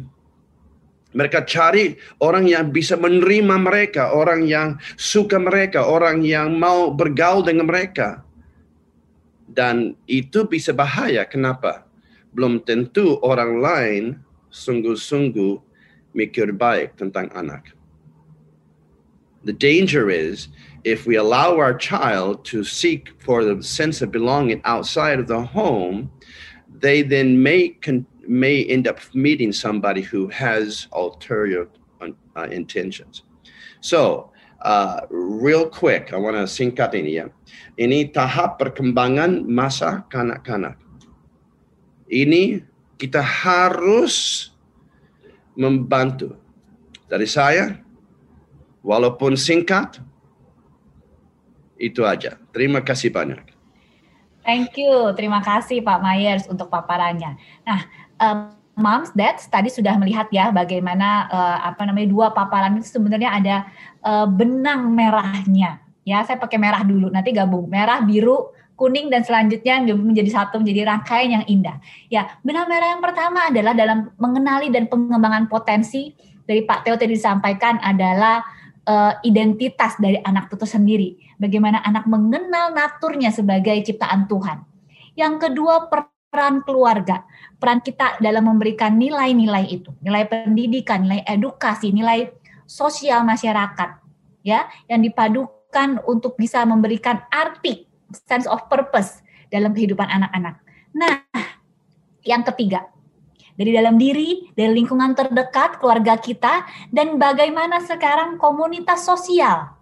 [SPEAKER 5] Mereka cari orang yang bisa menerima mereka, orang yang suka mereka, orang yang mau bergaul dengan mereka. Dan itu bisa bahaya. Kenapa? Belum tentu orang lain sungguh-sungguh mikir baik tentang anak. The danger is if we allow our child to seek for the sense of belonging outside of the home, they then may may end up meeting somebody who has ulterior uh, intentions. So, uh, real quick, I want to singkat ini ya. Ini tahap perkembangan masa kanak-kanak ini kita harus membantu. Dari saya, walaupun singkat, itu aja. Terima kasih banyak.
[SPEAKER 2] Thank you, terima kasih Pak Myers untuk paparannya. Nah, um, moms, dads tadi sudah melihat ya bagaimana uh, apa namanya dua paparan itu sebenarnya ada uh, benang merahnya. Ya, saya pakai merah dulu, nanti gabung merah, biru, kuning dan selanjutnya menjadi satu menjadi rangkaian yang indah. Ya, benang merah yang pertama adalah dalam mengenali dan pengembangan potensi dari Pak Teo tadi disampaikan adalah uh, identitas dari anak itu sendiri. Bagaimana anak mengenal naturnya sebagai ciptaan Tuhan. Yang kedua peran keluarga, peran kita dalam memberikan nilai-nilai itu, nilai pendidikan, nilai edukasi, nilai sosial masyarakat, ya, yang dipadukan untuk bisa memberikan arti sense of purpose dalam kehidupan anak-anak. Nah, yang ketiga, dari dalam diri, dari lingkungan terdekat, keluarga kita, dan bagaimana sekarang komunitas sosial.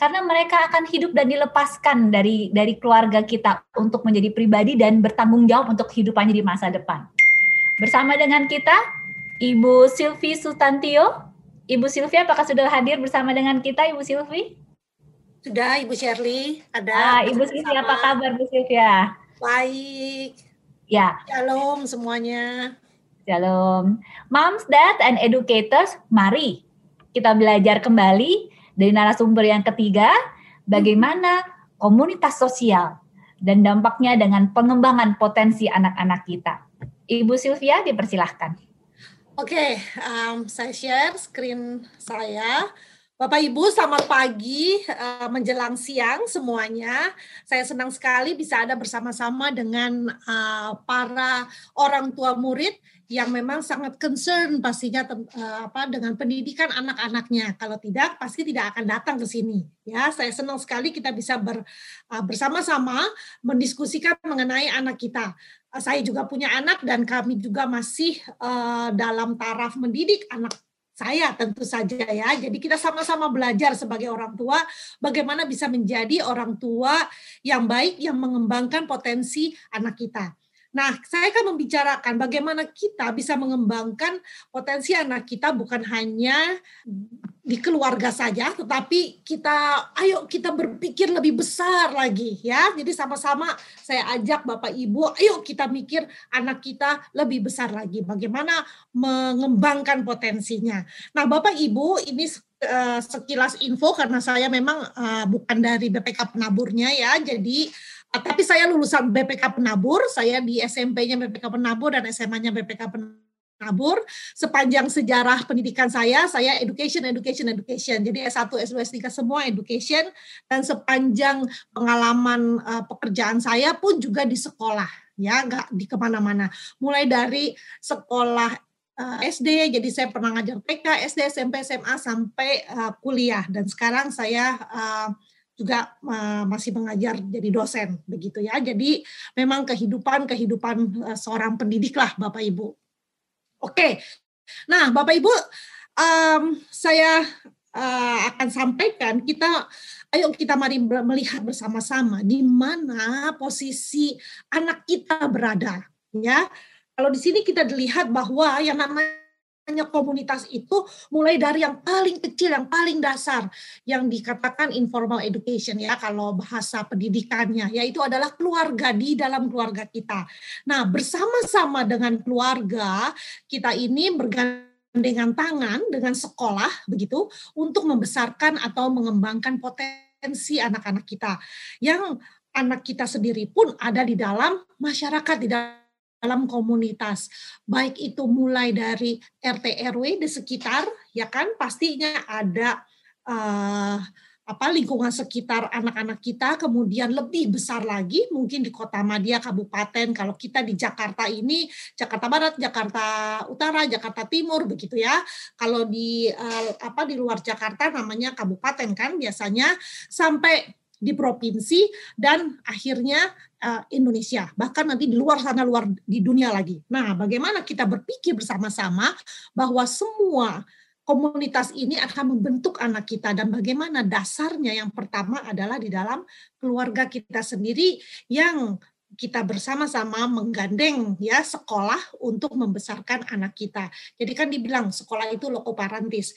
[SPEAKER 2] Karena mereka akan hidup dan dilepaskan dari dari keluarga kita untuk menjadi pribadi dan bertanggung jawab untuk kehidupannya di masa depan. Bersama dengan kita, Ibu Silvi Sutantio. Ibu Silvi, apakah sudah hadir bersama dengan kita, Ibu Silvi?
[SPEAKER 6] Sudah Ibu Shirley, ada.
[SPEAKER 2] Ah, Ibu Silvia, apa kabar Bu Silvia?
[SPEAKER 6] Baik.
[SPEAKER 2] Ya.
[SPEAKER 6] Shalom semuanya.
[SPEAKER 2] Shalom. Moms, Dad, and Educators, mari kita belajar kembali dari narasumber yang ketiga, bagaimana komunitas sosial dan dampaknya dengan pengembangan potensi anak-anak kita. Ibu Sylvia, dipersilahkan.
[SPEAKER 6] Oke, okay, um, saya share screen saya. Bapak Ibu, selamat pagi uh, menjelang siang semuanya. Saya senang sekali bisa ada bersama-sama dengan uh, para orang tua murid yang memang sangat concern pastinya uh, apa dengan pendidikan anak-anaknya. Kalau tidak, pasti tidak akan datang ke sini. Ya, saya senang sekali kita bisa ber, bersama-sama mendiskusikan mengenai anak kita. Saya juga punya anak dan kami juga masih dalam taraf mendidik anak saya tentu saja ya. Jadi kita sama-sama belajar sebagai orang tua bagaimana bisa menjadi orang tua yang baik yang mengembangkan potensi anak kita. Nah, saya akan membicarakan bagaimana kita bisa mengembangkan potensi anak kita bukan hanya di keluarga saja, tetapi kita ayo kita berpikir lebih besar lagi ya. Jadi sama-sama saya ajak Bapak Ibu, ayo kita mikir anak kita lebih besar lagi. Bagaimana mengembangkan potensinya. Nah, Bapak Ibu ini uh, sekilas info karena saya memang uh, bukan dari BPK penaburnya ya. Jadi Ah, tapi saya lulusan BPK Penabur, saya di SMP-nya BPK Penabur dan SMA-nya BPK Penabur. Sepanjang sejarah pendidikan saya, saya education, education, education. Jadi S1, S2, S3 semua education. Dan sepanjang pengalaman uh, pekerjaan saya pun juga di sekolah, ya, nggak di ke mana-mana. Mulai dari sekolah uh, SD, jadi saya pernah ngajar TK, SD, SMP, SMA sampai uh, kuliah dan sekarang saya uh, juga uh, masih mengajar jadi dosen begitu ya. Jadi memang kehidupan kehidupan uh, seorang pendidik lah Bapak Ibu. Oke. Nah, Bapak Ibu um, saya uh, akan sampaikan kita ayo kita mari melihat bersama-sama di mana posisi anak kita berada ya. Kalau di sini kita dilihat bahwa yang namanya komunitas itu mulai dari yang paling kecil, yang paling dasar, yang dikatakan informal education ya kalau bahasa pendidikannya, yaitu adalah keluarga di dalam keluarga kita. Nah bersama-sama dengan keluarga kita ini bergantung dengan tangan dengan sekolah begitu untuk membesarkan atau mengembangkan potensi anak-anak kita yang anak kita sendiri pun ada di dalam masyarakat di dalam komunitas. Baik itu mulai dari RT RW di sekitar ya kan? Pastinya ada uh, apa lingkungan sekitar anak-anak kita kemudian lebih besar lagi mungkin di kota Madia kabupaten. Kalau kita di Jakarta ini Jakarta Barat Jakarta Utara Jakarta Timur begitu ya. Kalau di uh, apa di luar Jakarta namanya kabupaten kan biasanya sampai di provinsi dan akhirnya uh, Indonesia. Bahkan nanti di luar sana luar di dunia lagi. Nah bagaimana kita berpikir bersama-sama bahwa semua komunitas ini akan membentuk anak kita? Dan bagaimana dasarnya? Yang pertama adalah di dalam keluarga kita sendiri yang kita bersama-sama menggandeng ya sekolah untuk membesarkan anak kita. Jadi kan dibilang sekolah itu loko parantis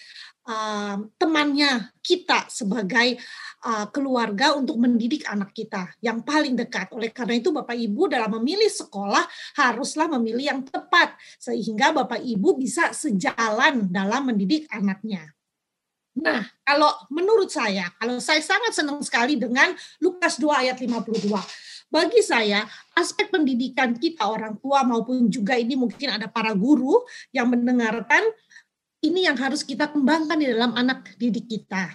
[SPEAKER 6] uh, temannya kita sebagai uh, keluarga untuk mendidik anak kita yang paling dekat. Oleh karena itu Bapak Ibu dalam memilih sekolah haruslah memilih yang tepat sehingga Bapak Ibu bisa sejalan dalam mendidik anaknya. Nah, kalau menurut saya, kalau saya sangat senang sekali dengan Lukas 2 ayat 52. Bagi saya, aspek pendidikan kita orang tua maupun juga ini mungkin ada para guru yang mendengarkan ini yang harus kita kembangkan di dalam anak didik kita.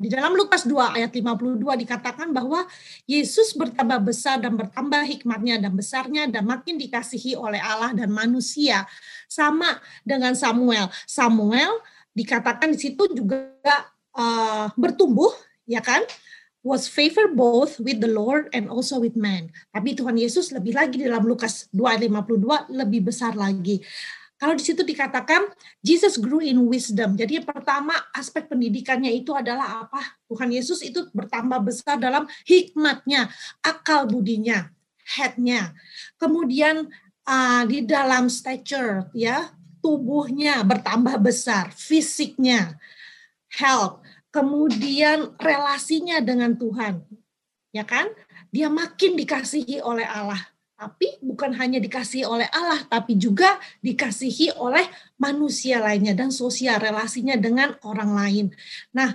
[SPEAKER 6] Di dalam Lukas 2 ayat 52 dikatakan bahwa Yesus bertambah besar dan bertambah hikmatnya dan besarnya dan makin dikasihi oleh Allah dan manusia. Sama dengan Samuel. Samuel dikatakan di situ juga uh, bertumbuh, ya kan? Was favor both with the Lord and also with man. Tapi Tuhan Yesus lebih lagi dalam Lukas 2 ayat 52 lebih besar lagi. Kalau di situ dikatakan Jesus grew in wisdom. Jadi yang pertama aspek pendidikannya itu adalah apa? Tuhan Yesus itu bertambah besar dalam hikmatnya, akal budinya, headnya. Kemudian uh, di dalam stature ya tubuhnya bertambah besar, fisiknya, health, kemudian relasinya dengan Tuhan. Ya kan? Dia makin dikasihi oleh Allah tapi bukan hanya dikasihi oleh Allah, tapi juga dikasihi oleh manusia lainnya dan sosial relasinya dengan orang lain. Nah,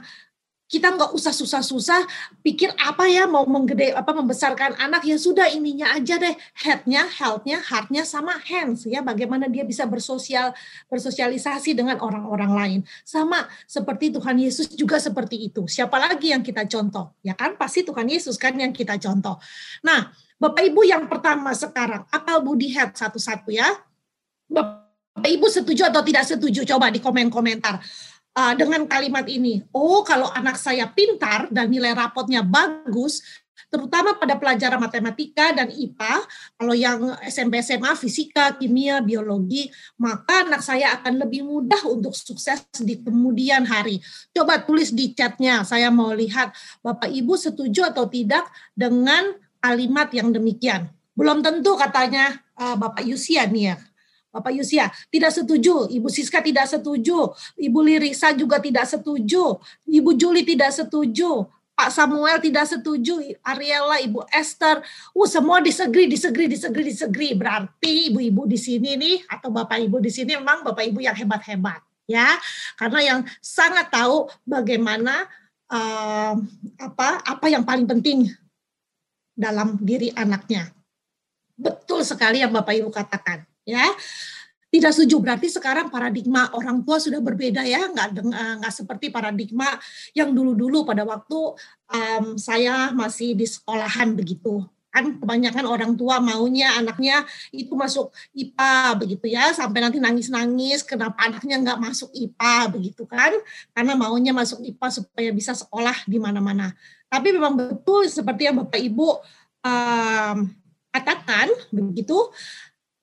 [SPEAKER 6] kita nggak usah susah-susah pikir apa ya mau menggede apa membesarkan anak. Ya sudah ininya aja deh. Headnya healthnya heartnya sama hands ya. Bagaimana dia bisa bersosial bersosialisasi dengan orang-orang lain. Sama seperti Tuhan Yesus juga seperti itu. Siapa lagi yang kita contoh? Ya kan? Pasti Tuhan Yesus kan yang kita contoh. Nah Bapak Ibu yang pertama sekarang, akal budi head satu-satu ya. Bapak Ibu setuju atau tidak setuju? Coba di komen-komentar. Uh, dengan kalimat ini, oh kalau anak saya pintar dan nilai rapotnya bagus, terutama pada pelajaran matematika dan IPA, kalau yang SMP SMA fisika, kimia, biologi, maka anak saya akan lebih mudah untuk sukses di kemudian hari. Coba tulis di chatnya, saya mau lihat Bapak Ibu setuju atau tidak dengan kalimat yang demikian. Belum tentu katanya uh, Bapak Yusia nih ya. Bapak Yusia tidak setuju, Ibu Siska tidak setuju, Ibu Lirisa juga tidak setuju, Ibu Juli tidak setuju, Pak Samuel tidak setuju, Ariela, Ibu Esther, uh semua disegri, disegri, disegri, disegri. Berarti ibu-ibu di sini nih atau bapak ibu di sini memang bapak ibu yang hebat-hebat ya, karena yang sangat tahu bagaimana uh, apa apa yang paling penting dalam diri anaknya. Betul sekali yang Bapak Ibu katakan, ya. Tidak setuju berarti sekarang paradigma orang tua sudah berbeda ya, nggak eh, nggak seperti paradigma yang dulu-dulu pada waktu um, saya masih di sekolahan begitu. kan kebanyakan orang tua maunya anaknya itu masuk IPA begitu ya sampai nanti nangis-nangis kenapa anaknya nggak masuk IPA begitu kan karena maunya masuk IPA supaya bisa sekolah di mana-mana tapi memang betul seperti yang Bapak Ibu um, katakan begitu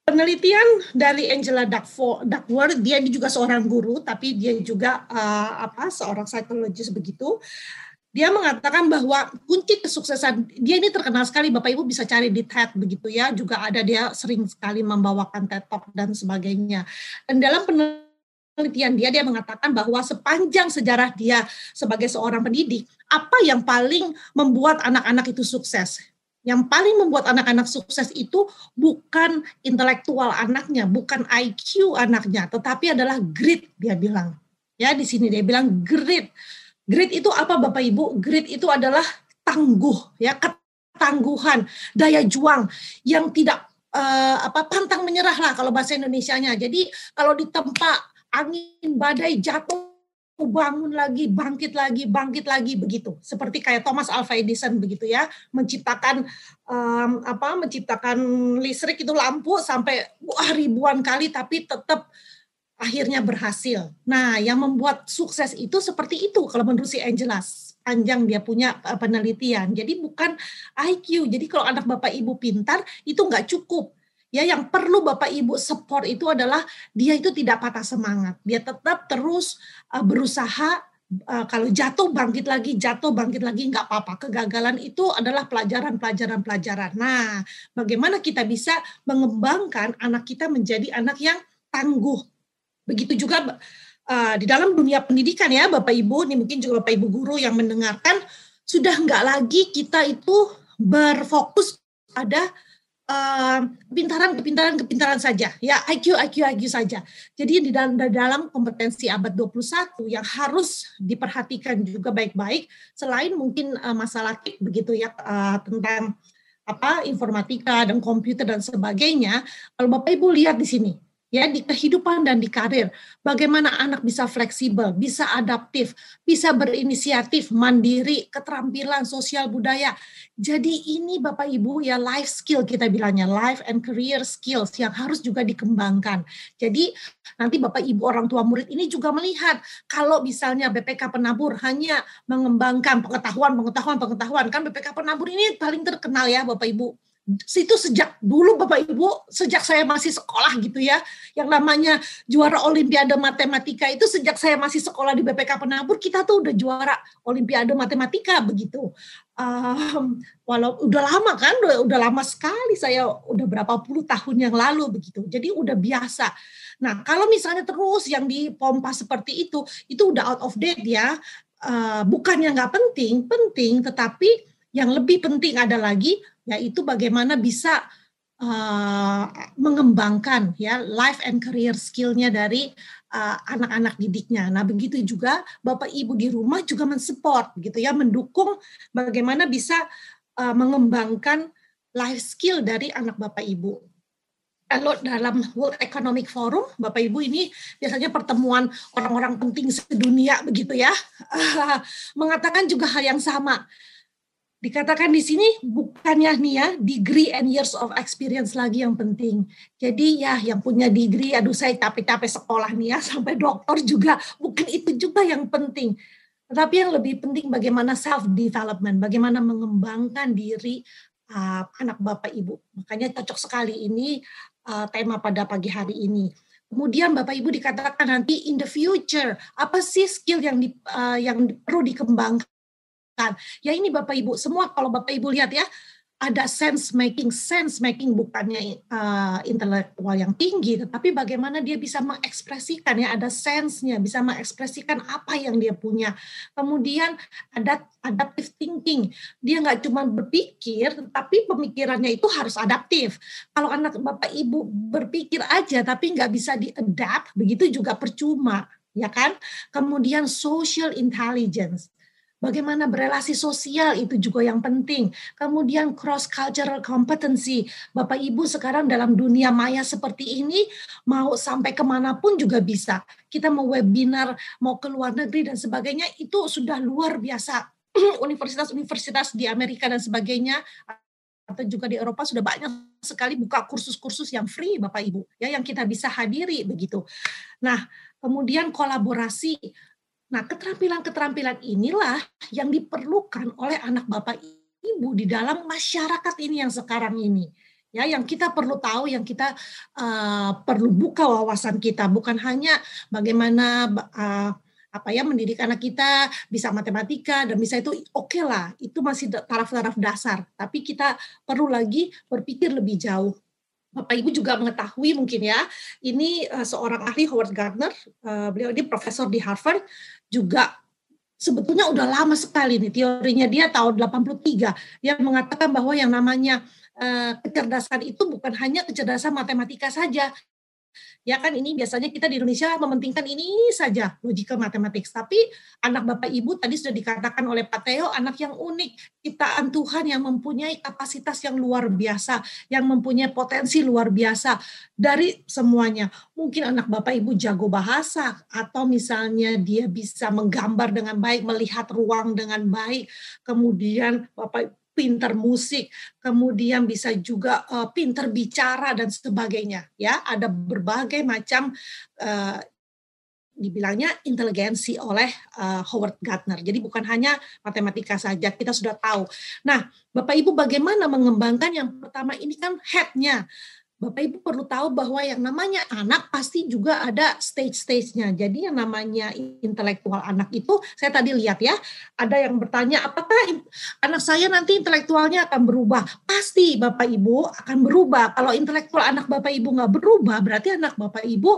[SPEAKER 6] penelitian dari Angela Duckworth dia juga seorang guru tapi dia juga uh, apa seorang psikologis begitu. Dia mengatakan bahwa kunci kesuksesan dia ini terkenal sekali Bapak Ibu bisa cari di TED begitu ya. Juga ada dia sering sekali membawakan TED Talk dan sebagainya. Dan dalam penelitian dia dia mengatakan bahwa sepanjang sejarah dia sebagai seorang pendidik apa yang paling membuat anak-anak itu sukses yang paling membuat anak-anak sukses itu bukan intelektual anaknya, bukan IQ anaknya, tetapi adalah grit dia bilang. Ya, di sini dia bilang grit Grit itu apa Bapak Ibu? Grit itu adalah tangguh ya, ketangguhan, daya juang yang tidak uh, apa pantang menyerah lah kalau bahasa Indonesianya. Jadi kalau ditempa angin badai jatuh bangun lagi, bangkit lagi, bangkit lagi begitu. Seperti kayak Thomas Alva Edison begitu ya, menciptakan um, apa? menciptakan listrik itu lampu sampai wah ribuan kali tapi tetap akhirnya berhasil. Nah, yang membuat sukses itu seperti itu kalau menurut si Angela panjang dia punya eh, penelitian. Jadi bukan IQ. Jadi kalau anak Bapak Ibu pintar itu nggak cukup. Ya, yang perlu Bapak Ibu support itu adalah dia itu tidak patah semangat. Dia tetap terus uh, berusaha uh, kalau jatuh bangkit lagi, jatuh bangkit lagi nggak apa-apa. Kegagalan itu adalah pelajaran-pelajaran pelajaran. Nah, bagaimana kita bisa mengembangkan anak kita menjadi anak yang tangguh, Begitu juga uh, di dalam dunia pendidikan ya Bapak Ibu, ini mungkin juga Bapak Ibu guru yang mendengarkan, sudah enggak lagi kita itu berfokus pada uh, kepintaran, kepintaran, kepintaran saja, ya IQ, IQ, IQ saja. Jadi di dalam, di dalam kompetensi abad 21 yang harus diperhatikan juga baik-baik, selain mungkin uh, masalah begitu ya uh, tentang apa informatika dan komputer dan sebagainya. Kalau Bapak Ibu lihat di sini, ya di kehidupan dan di karir. Bagaimana anak bisa fleksibel, bisa adaptif, bisa berinisiatif, mandiri, keterampilan sosial budaya. Jadi ini Bapak Ibu ya life skill kita bilangnya, life and career skills yang harus juga dikembangkan. Jadi nanti Bapak Ibu orang tua murid ini juga melihat kalau misalnya BPK penabur hanya mengembangkan pengetahuan, pengetahuan, pengetahuan kan BPK penabur ini paling terkenal ya Bapak Ibu itu sejak dulu Bapak Ibu, sejak saya masih sekolah gitu ya, yang namanya juara Olimpiade Matematika itu sejak saya masih sekolah di BPK Penabur, kita tuh udah juara Olimpiade Matematika begitu. Um, walau udah lama kan, udah, udah lama sekali saya udah berapa puluh tahun yang lalu begitu. Jadi udah biasa. Nah kalau misalnya terus yang dipompa seperti itu, itu udah out of date ya. Uh, bukannya nggak penting, penting, tetapi yang lebih penting ada lagi yaitu bagaimana bisa uh, mengembangkan ya life and career skillnya dari uh, anak-anak didiknya. Nah begitu juga bapak ibu di rumah juga mensupport gitu ya, mendukung bagaimana bisa uh, mengembangkan life skill dari anak bapak ibu. Kalau dalam World Economic Forum, Bapak Ibu ini biasanya pertemuan orang-orang penting sedunia begitu ya, mengatakan juga hal yang sama dikatakan di sini bukannya nih ya degree and years of experience lagi yang penting. Jadi ya yang punya degree, aduh saya capek-capek sekolah nih ya sampai dokter juga bukan itu juga yang penting. Tetapi yang lebih penting bagaimana self development, bagaimana mengembangkan diri uh, anak bapak ibu. Makanya cocok sekali ini uh, tema pada pagi hari ini. Kemudian Bapak Ibu dikatakan nanti in the future apa sih skill yang di, uh, yang perlu dikembangkan Ya ini Bapak Ibu, semua kalau Bapak Ibu lihat ya, ada sense making, sense making bukannya uh, intelektual yang tinggi, tetapi bagaimana dia bisa mengekspresikan ya, ada sense-nya, bisa mengekspresikan apa yang dia punya. Kemudian ada adaptive thinking, dia nggak cuma berpikir, tetapi pemikirannya itu harus adaptif. Kalau anak bapak ibu berpikir aja, tapi nggak bisa diadapt, begitu juga percuma, ya kan? Kemudian social intelligence Bagaimana berelasi sosial itu juga yang penting. Kemudian cross cultural competency. Bapak Ibu sekarang dalam dunia maya seperti ini mau sampai ke mana pun juga bisa. Kita mau webinar, mau ke luar negeri dan sebagainya itu sudah luar biasa. Universitas-universitas di Amerika dan sebagainya atau juga di Eropa sudah banyak sekali buka kursus-kursus yang free Bapak Ibu ya yang kita bisa hadiri begitu. Nah, kemudian kolaborasi. Nah, keterampilan-keterampilan inilah yang diperlukan oleh anak Bapak Ibu di dalam masyarakat ini yang sekarang ini. Ya, yang kita perlu tahu, yang kita uh, perlu buka wawasan kita, bukan hanya bagaimana uh, apa ya mendidik anak kita bisa matematika dan bisa itu oke okay lah itu masih taraf-taraf dasar. Tapi kita perlu lagi berpikir lebih jauh Bapak Ibu juga mengetahui mungkin ya ini uh, seorang ahli Howard Gardner uh, beliau ini profesor di Harvard juga sebetulnya udah lama sekali nih teorinya dia tahun 83 dia mengatakan bahwa yang namanya uh, kecerdasan itu bukan hanya kecerdasan matematika saja Ya kan ini biasanya kita di Indonesia mementingkan ini saja logical mathematics. Tapi anak Bapak Ibu tadi sudah dikatakan oleh Pak Teo anak yang unik, ciptaan Tuhan yang mempunyai kapasitas yang luar biasa, yang mempunyai potensi luar biasa dari semuanya. Mungkin anak Bapak Ibu jago bahasa atau misalnya dia bisa menggambar dengan baik, melihat ruang dengan baik. Kemudian Bapak pinter musik, kemudian bisa juga uh, pinter bicara dan sebagainya. Ya, ada berbagai macam uh, dibilangnya inteligensi oleh uh, Howard Gardner. Jadi bukan hanya matematika saja, kita sudah tahu. Nah, Bapak Ibu bagaimana mengembangkan yang pertama ini kan head-nya. Bapak Ibu perlu tahu bahwa yang namanya anak pasti juga ada stage-stage-nya. Jadi yang namanya intelektual anak itu, saya tadi lihat ya, ada yang bertanya, apakah anak saya nanti intelektualnya akan berubah? Pasti Bapak Ibu akan berubah. Kalau intelektual anak Bapak Ibu nggak berubah, berarti anak Bapak Ibu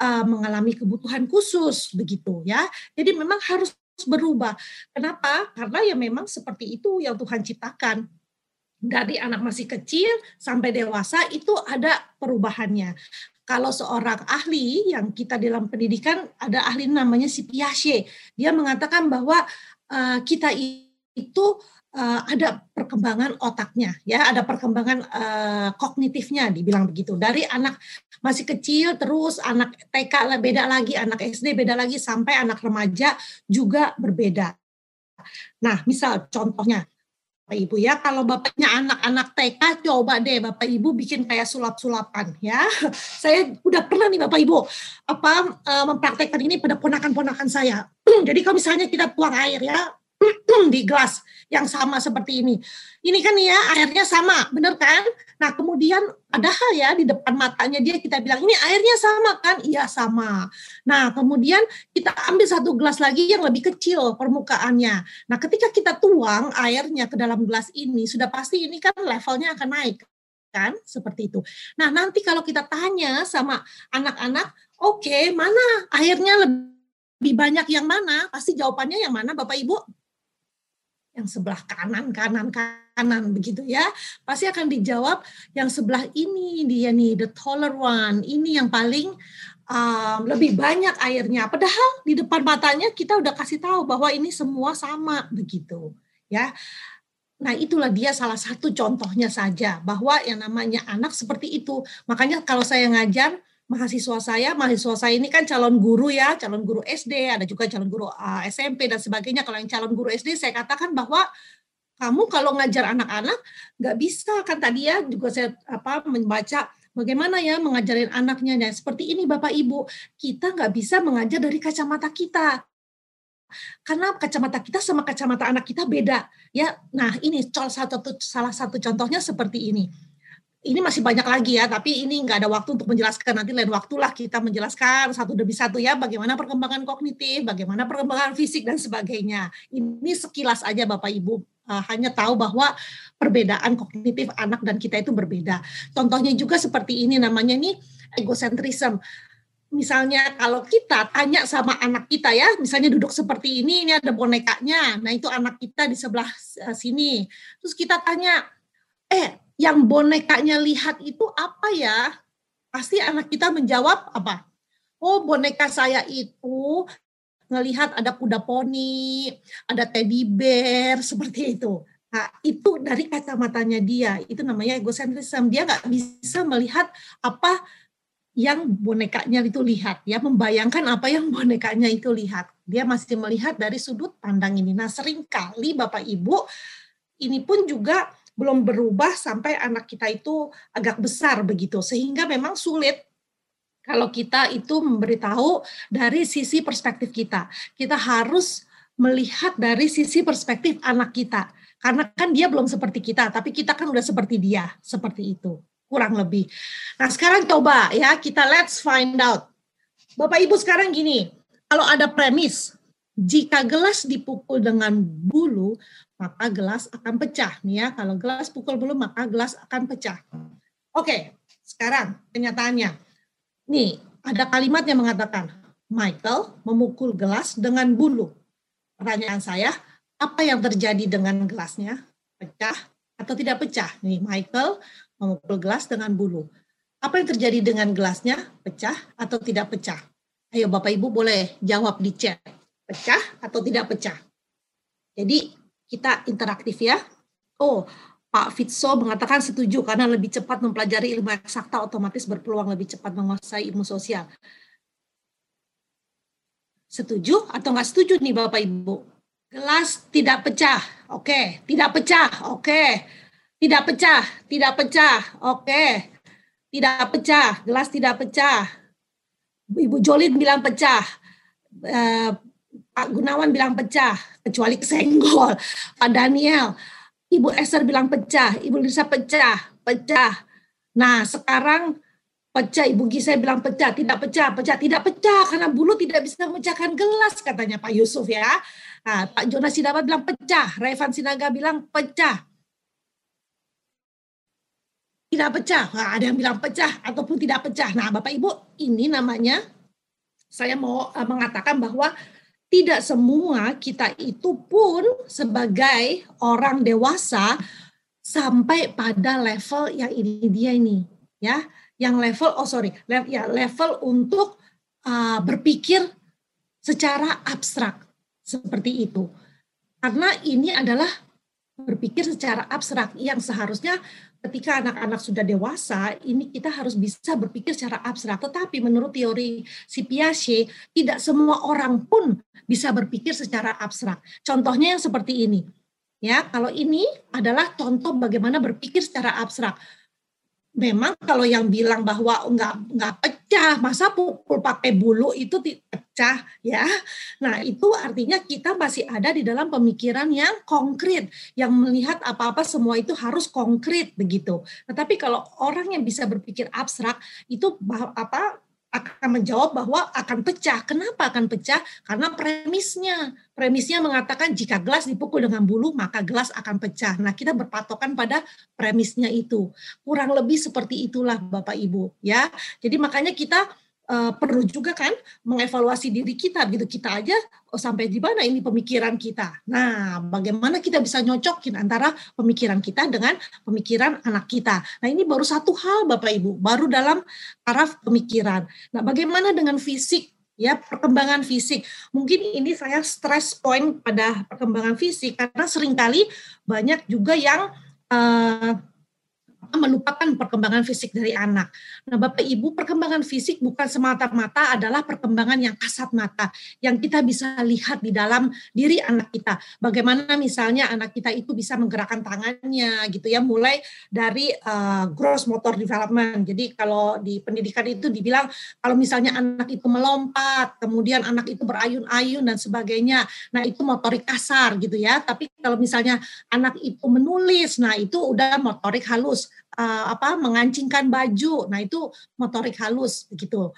[SPEAKER 6] uh, mengalami kebutuhan khusus, begitu ya. Jadi memang harus berubah. Kenapa? Karena ya memang seperti itu yang Tuhan ciptakan dari anak masih kecil sampai dewasa itu ada perubahannya. Kalau seorang ahli yang kita dalam pendidikan ada ahli namanya si Piaget, dia mengatakan bahwa uh, kita itu uh, ada perkembangan otaknya, ya ada perkembangan uh, kognitifnya, dibilang begitu. Dari anak masih kecil terus anak TK beda lagi, anak SD beda lagi sampai anak remaja juga berbeda. Nah, misal contohnya Bapak Ibu ya. Kalau bapaknya anak-anak TK, coba deh Bapak Ibu bikin kayak sulap-sulapan ya. Saya udah pernah nih Bapak Ibu apa uh, mempraktekkan ini pada ponakan-ponakan saya. Jadi kalau misalnya kita tuang air ya di gelas yang sama seperti ini. Ini kan ya airnya sama, benar kan? Nah kemudian ada hal ya di depan matanya dia kita bilang ini airnya sama kan? Iya sama. Nah kemudian kita ambil satu gelas lagi yang lebih kecil permukaannya. Nah ketika kita tuang airnya ke dalam gelas ini sudah pasti ini kan levelnya akan naik kan seperti itu. Nah nanti kalau kita tanya sama anak-anak, oke okay, mana airnya lebih banyak yang mana? Pasti jawabannya yang mana Bapak Ibu? Yang sebelah kanan kanan kanan begitu ya. Pasti akan dijawab yang sebelah ini dia nih the taller one. Ini yang paling um, lebih banyak airnya. Padahal di depan matanya kita udah kasih tahu bahwa ini semua sama begitu ya. Nah, itulah dia salah satu contohnya saja bahwa yang namanya anak seperti itu. Makanya kalau saya ngajar mahasiswa saya, mahasiswa saya ini kan calon guru ya, calon guru SD, ada juga calon guru uh, SMP dan sebagainya. Kalau yang calon guru SD saya katakan bahwa kamu kalau ngajar anak-anak nggak bisa. Kan tadi ya juga saya apa membaca bagaimana ya mengajarin anaknya. Dan seperti ini Bapak Ibu. Kita nggak bisa mengajar dari kacamata kita. Karena kacamata kita sama kacamata anak kita beda ya. Nah ini salah satu salah satu contohnya seperti ini ini masih banyak lagi ya, tapi ini nggak ada waktu untuk menjelaskan. Nanti lain waktulah kita menjelaskan satu demi satu ya, bagaimana perkembangan kognitif, bagaimana perkembangan fisik dan sebagainya. Ini sekilas aja Bapak Ibu uh, hanya tahu bahwa perbedaan kognitif anak dan kita itu berbeda. Contohnya juga seperti ini namanya nih egocentrism. Misalnya kalau kita tanya sama anak kita ya, misalnya duduk seperti ini, ini ada bonekanya. Nah itu anak kita di sebelah uh, sini. Terus kita tanya, eh yang bonekanya lihat itu apa ya? Pasti anak kita menjawab apa? Oh, boneka saya itu ngelihat ada kuda poni, ada teddy bear, seperti itu. Nah, itu dari kacamatanya dia, itu namanya egocentrism. Dia nggak bisa melihat apa yang bonekanya itu lihat, ya membayangkan apa yang bonekanya itu lihat. Dia masih melihat dari sudut pandang ini. Nah, sering kali Bapak Ibu ini pun juga belum berubah sampai anak kita itu agak besar begitu sehingga memang sulit kalau kita itu memberitahu dari sisi perspektif kita. Kita harus melihat dari sisi perspektif anak kita. Karena kan dia belum seperti kita, tapi kita kan udah seperti dia, seperti itu. Kurang lebih. Nah sekarang coba ya, kita let's find out. Bapak Ibu sekarang gini, kalau ada premis, jika gelas dipukul dengan bulu, maka gelas akan pecah. Nih ya, kalau gelas pukul bulu, maka gelas akan pecah. Oke, sekarang kenyataannya. Nih, ada kalimat yang mengatakan, Michael memukul gelas dengan bulu. Pertanyaan saya, apa yang terjadi dengan gelasnya? Pecah atau tidak pecah? Nih, Michael memukul gelas dengan bulu. Apa yang terjadi dengan gelasnya? Pecah atau tidak pecah? Ayo Bapak Ibu boleh jawab di chat. Pecah atau tidak pecah? Jadi kita interaktif ya. Oh, Pak Fitso mengatakan setuju karena lebih cepat mempelajari ilmu eksakta otomatis berpeluang lebih cepat menguasai ilmu sosial. Setuju atau nggak setuju nih Bapak Ibu? Gelas tidak pecah. Oke, tidak pecah. Oke. Tidak pecah, tidak pecah. Oke. Tidak pecah, gelas tidak pecah. Ibu Jolin bilang pecah. Uh, Pak Gunawan bilang pecah, kecuali kesenggol. Pak Daniel, Ibu Esther bilang pecah, Ibu Lisa pecah, pecah. Nah sekarang pecah, Ibu Gisa bilang pecah, tidak pecah, pecah, tidak pecah karena bulu tidak bisa memecahkan gelas katanya Pak Yusuf ya. Nah, Pak Jonas Sidapat bilang pecah, Revan Sinaga bilang pecah. Tidak pecah, nah, ada yang bilang pecah ataupun tidak pecah. Nah Bapak Ibu ini namanya saya mau uh, mengatakan bahwa tidak semua kita itu pun sebagai orang dewasa sampai pada level yang ini dia ini ya. Yang level oh sorry level, ya level untuk uh, berpikir secara abstrak seperti itu. Karena ini adalah berpikir secara abstrak yang seharusnya ketika anak-anak sudah dewasa, ini kita harus bisa berpikir secara abstrak. Tetapi menurut teori si Piaget, tidak semua orang pun bisa berpikir secara abstrak. Contohnya yang seperti ini. Ya, kalau ini adalah contoh bagaimana berpikir secara abstrak memang kalau yang bilang bahwa nggak nggak pecah, masa pukul pakai bulu itu pecah ya. Nah itu artinya kita masih ada di dalam pemikiran yang konkret, yang melihat apa-apa semua itu harus konkret begitu. Tetapi kalau orang yang bisa berpikir abstrak itu apa akan menjawab bahwa akan pecah. Kenapa akan pecah? Karena premisnya. Premisnya mengatakan jika gelas dipukul dengan bulu, maka gelas akan pecah. Nah, kita berpatokan pada premisnya itu. Kurang lebih seperti itulah Bapak Ibu, ya. Jadi makanya kita uh, perlu juga kan mengevaluasi diri kita gitu kita aja oh, sampai di mana ini pemikiran kita. Nah, bagaimana kita bisa nyocokin antara pemikiran kita dengan pemikiran anak kita. Nah, ini baru satu hal Bapak Ibu, baru dalam taraf pemikiran. Nah, bagaimana dengan fisik ya perkembangan fisik. Mungkin ini saya stress point pada perkembangan fisik karena sering kali banyak juga yang uh, melupakan perkembangan fisik dari anak. Nah, Bapak Ibu, perkembangan fisik bukan semata-mata adalah perkembangan yang kasat mata yang kita bisa lihat di dalam diri anak kita. Bagaimana misalnya anak kita itu bisa menggerakkan tangannya gitu ya, mulai dari uh, gross motor development. Jadi kalau di pendidikan itu dibilang kalau misalnya anak itu melompat, kemudian anak itu berayun-ayun dan sebagainya. Nah, itu motorik kasar gitu ya. Tapi kalau misalnya anak itu menulis, nah itu udah motorik halus uh, apa mengancingkan baju. Nah, itu motorik halus begitu.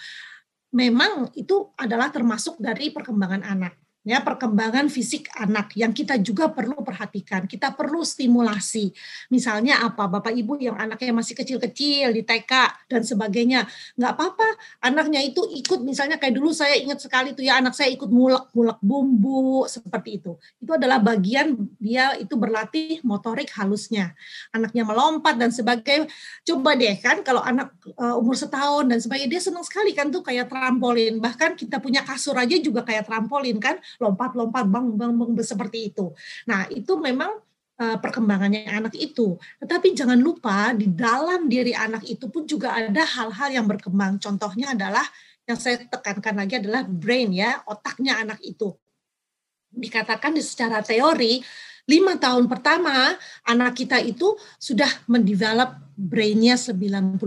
[SPEAKER 6] Memang itu adalah termasuk dari perkembangan anak ya perkembangan fisik anak yang kita juga perlu perhatikan. Kita perlu stimulasi. Misalnya apa? Bapak Ibu yang anaknya masih kecil-kecil di TK dan sebagainya. Nggak apa-apa anaknya itu ikut misalnya kayak dulu saya ingat sekali tuh ya anak saya ikut mulek-mulek bumbu seperti itu. Itu adalah bagian dia itu berlatih motorik halusnya. Anaknya melompat dan sebagainya. Coba deh kan kalau anak uh, umur setahun dan sebagainya dia senang sekali kan tuh kayak trampolin. Bahkan kita punya kasur aja juga kayak trampolin kan lompat-lompat bang bang bang seperti itu. Nah, itu memang uh, perkembangannya anak itu. Tetapi jangan lupa di dalam diri anak itu pun juga ada hal-hal yang berkembang. Contohnya adalah yang saya tekankan lagi adalah brain ya, otaknya anak itu. Dikatakan di secara teori lima tahun pertama anak kita itu sudah mendevelop brainnya 90%.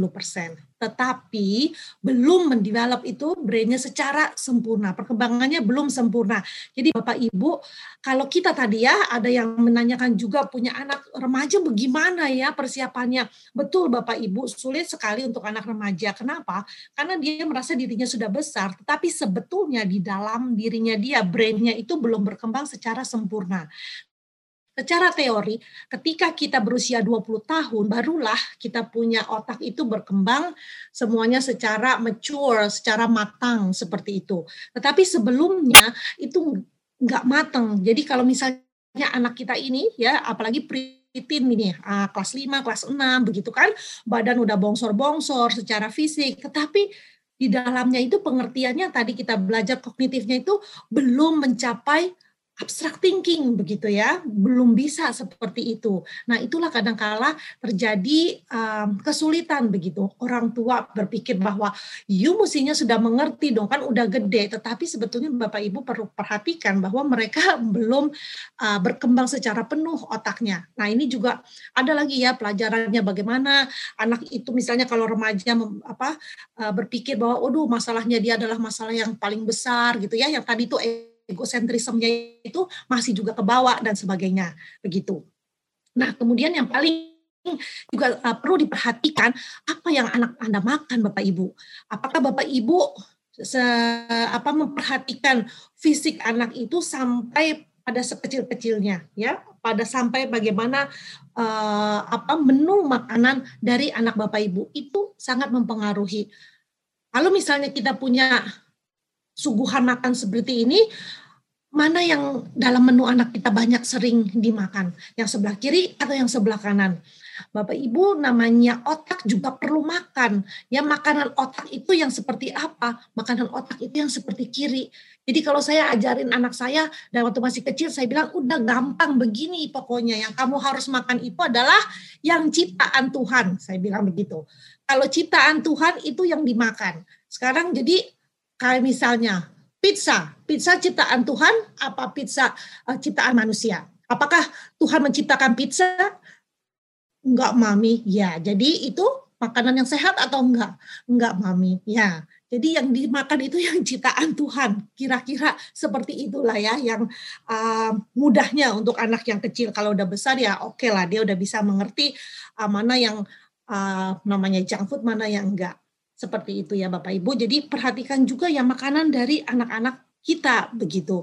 [SPEAKER 6] Tetapi belum mendevelop itu brainnya secara sempurna. Perkembangannya belum sempurna. Jadi Bapak Ibu, kalau kita tadi ya ada yang menanyakan juga punya anak remaja bagaimana ya persiapannya. Betul Bapak Ibu, sulit sekali untuk anak remaja. Kenapa? Karena dia merasa dirinya sudah besar. Tetapi sebetulnya di dalam dirinya dia, brainnya itu belum berkembang secara sempurna. Secara teori, ketika kita berusia 20 tahun, barulah kita punya otak itu berkembang semuanya secara mature, secara matang seperti itu. Tetapi sebelumnya itu nggak matang. Jadi kalau misalnya anak kita ini ya, apalagi preteen ini kelas 5, kelas 6 begitu kan, badan udah bongsor-bongsor secara fisik, tetapi di dalamnya itu pengertiannya tadi kita belajar kognitifnya itu belum mencapai abstract thinking begitu ya belum bisa seperti itu. Nah itulah kadangkala terjadi um, kesulitan begitu. Orang tua berpikir bahwa you mestinya sudah mengerti dong kan udah gede. Tetapi sebetulnya bapak ibu perlu perhatikan bahwa mereka belum uh, berkembang secara penuh otaknya. Nah ini juga ada lagi ya pelajarannya bagaimana anak itu misalnya kalau remaja mem, apa uh, berpikir bahwa waduh masalahnya dia adalah masalah yang paling besar gitu ya yang tadi itu egosentrismenya itu masih juga kebawa dan sebagainya begitu. Nah, kemudian yang paling juga uh, perlu diperhatikan apa yang anak Anda makan Bapak Ibu. Apakah Bapak Ibu se, apa memperhatikan fisik anak itu sampai pada sekecil-kecilnya ya, pada sampai bagaimana uh, apa menu makanan dari anak Bapak Ibu itu sangat mempengaruhi. Kalau misalnya kita punya suguhan makan seperti ini, mana yang dalam menu anak kita banyak sering dimakan? Yang sebelah kiri atau yang sebelah kanan? Bapak Ibu namanya otak juga perlu makan. Ya makanan otak itu yang seperti apa? Makanan otak itu yang seperti kiri. Jadi kalau saya ajarin anak saya dan waktu masih kecil saya bilang udah gampang begini pokoknya yang kamu harus makan itu adalah yang ciptaan Tuhan. Saya bilang begitu. Kalau ciptaan Tuhan itu yang dimakan. Sekarang jadi Kayak misalnya pizza, pizza ciptaan Tuhan apa pizza uh, ciptaan manusia? Apakah Tuhan menciptakan pizza? Enggak, Mami. Ya, jadi itu makanan yang sehat atau enggak? Enggak, Mami. Ya. Jadi yang dimakan itu yang ciptaan Tuhan. Kira-kira seperti itulah ya yang uh, mudahnya untuk anak yang kecil. Kalau udah besar ya oke okay lah dia udah bisa mengerti uh, mana yang uh, namanya junk food, mana yang enggak. Seperti itu ya Bapak Ibu. Jadi perhatikan juga ya makanan dari anak-anak kita begitu.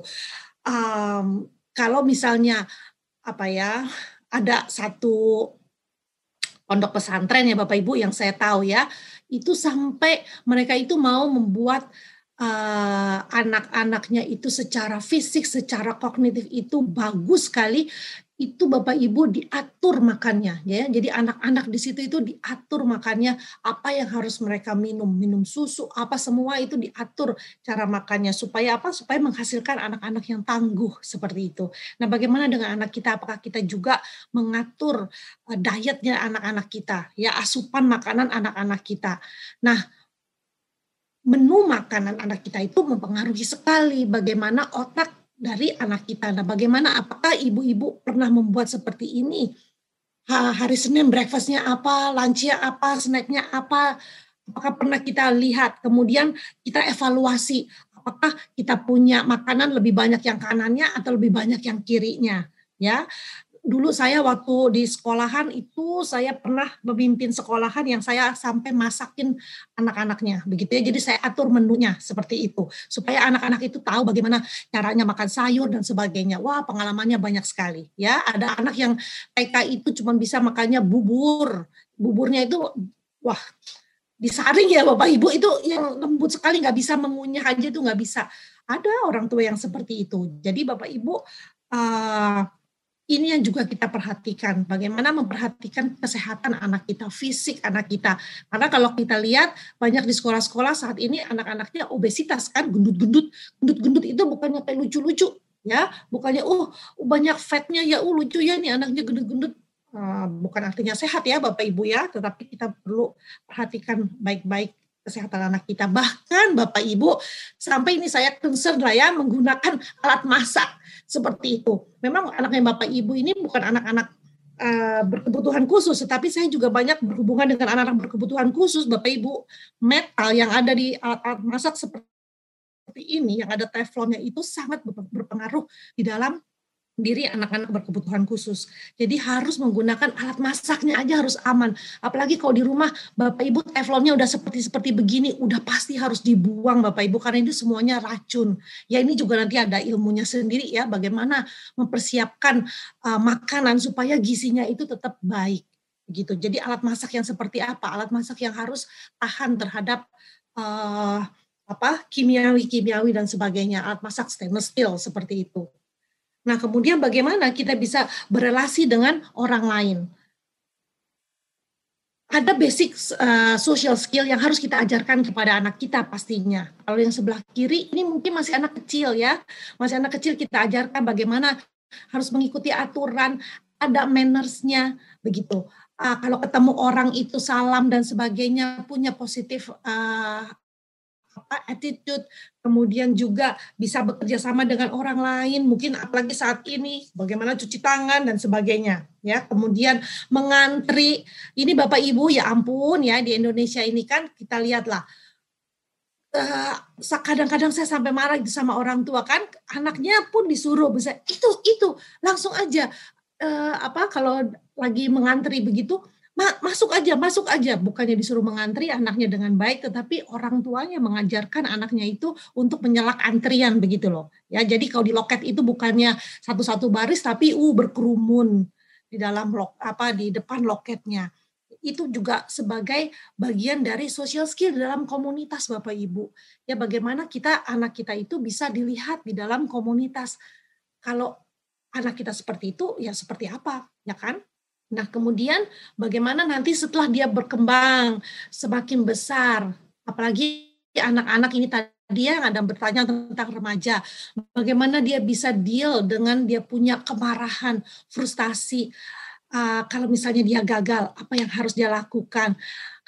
[SPEAKER 6] Um, kalau misalnya apa ya ada satu pondok pesantren ya Bapak Ibu yang saya tahu ya itu sampai mereka itu mau membuat uh, anak-anaknya itu secara fisik, secara kognitif itu bagus sekali itu Bapak Ibu diatur makannya ya. Jadi anak-anak di situ itu diatur makannya apa yang harus mereka minum, minum susu, apa semua itu diatur cara makannya supaya apa? Supaya menghasilkan anak-anak yang tangguh seperti itu. Nah, bagaimana dengan anak kita? Apakah kita juga mengatur eh, dietnya anak-anak kita? Ya, asupan makanan anak-anak kita. Nah, menu makanan anak kita itu mempengaruhi sekali bagaimana otak dari anak kita. Nah, bagaimana? Apakah ibu-ibu pernah membuat seperti ini? Hari Senin breakfastnya apa, lunchnya apa, snacknya apa? Apakah pernah kita lihat? Kemudian kita evaluasi. Apakah kita punya makanan lebih banyak yang kanannya atau lebih banyak yang kirinya? Ya, dulu saya waktu di sekolahan itu saya pernah memimpin sekolahan yang saya sampai masakin anak-anaknya begitu ya. Jadi saya atur menunya seperti itu supaya anak-anak itu tahu bagaimana caranya makan sayur dan sebagainya. Wah, pengalamannya banyak sekali ya. Ada anak yang TK itu cuma bisa makannya bubur. Buburnya itu wah disaring ya Bapak Ibu itu yang lembut sekali nggak bisa mengunyah aja itu nggak bisa. Ada orang tua yang seperti itu. Jadi Bapak Ibu uh, ini yang juga kita perhatikan, bagaimana memperhatikan kesehatan anak kita, fisik anak kita. Karena kalau kita lihat banyak di sekolah-sekolah saat ini anak-anaknya obesitas kan, gendut-gendut, gendut-gendut itu bukannya kayak lucu-lucu, ya, bukannya oh banyak fatnya ya, oh lucu ya nih anaknya gendut-gendut. Uh, bukan artinya sehat ya Bapak Ibu ya, tetapi kita perlu perhatikan baik-baik kesehatan anak kita. Bahkan Bapak Ibu, sampai ini saya concern lah ya menggunakan alat masak seperti itu. Memang anaknya Bapak Ibu ini bukan anak-anak uh, berkebutuhan khusus, tetapi saya juga banyak berhubungan dengan anak-anak berkebutuhan khusus, Bapak Ibu. Metal yang ada di alat-alat masak seperti ini, yang ada teflonnya itu sangat berpengaruh di dalam diri anak-anak berkebutuhan khusus. Jadi harus menggunakan alat masaknya aja harus aman. Apalagi kalau di rumah Bapak Ibu teflonnya udah seperti seperti begini, udah pasti harus dibuang Bapak Ibu karena ini semuanya racun. Ya ini juga nanti ada ilmunya sendiri ya bagaimana mempersiapkan uh, makanan supaya gizinya itu tetap baik gitu. Jadi alat masak yang seperti apa? Alat masak yang harus tahan terhadap uh, apa kimiawi-kimiawi dan sebagainya. Alat masak stainless steel seperti itu. Nah, kemudian bagaimana kita bisa berelasi dengan orang lain? Ada basic uh, social skill yang harus kita ajarkan kepada anak kita pastinya. Kalau yang sebelah kiri ini mungkin masih anak kecil ya, masih anak kecil kita ajarkan bagaimana harus mengikuti aturan, ada mannersnya begitu. Uh, kalau ketemu orang itu salam dan sebagainya punya positif uh, apa attitude, kemudian juga bisa bekerja sama dengan orang lain, mungkin apalagi saat ini bagaimana cuci tangan dan sebagainya, ya. Kemudian mengantri, ini Bapak Ibu ya ampun ya di Indonesia ini kan kita lihatlah uh, kadang-kadang saya sampai marah sama orang tua kan anaknya pun disuruh bisa itu itu langsung aja uh, apa kalau lagi mengantri begitu Ma masuk aja, masuk aja. Bukannya disuruh mengantri anaknya dengan baik, tetapi orang tuanya mengajarkan anaknya itu untuk menyelak antrian begitu loh. Ya, jadi kalau di loket itu bukannya satu-satu baris, tapi uh berkerumun di dalam lok apa di depan loketnya. Itu juga sebagai bagian dari social skill dalam komunitas Bapak Ibu. Ya, bagaimana kita anak kita itu bisa dilihat di dalam komunitas. Kalau anak kita seperti itu, ya seperti apa, ya kan? Nah, kemudian bagaimana nanti setelah dia berkembang semakin besar, apalagi anak-anak ini tadi yang ada bertanya tentang remaja, bagaimana dia bisa deal dengan dia punya kemarahan, frustasi, uh, kalau misalnya dia gagal, apa yang harus dia lakukan.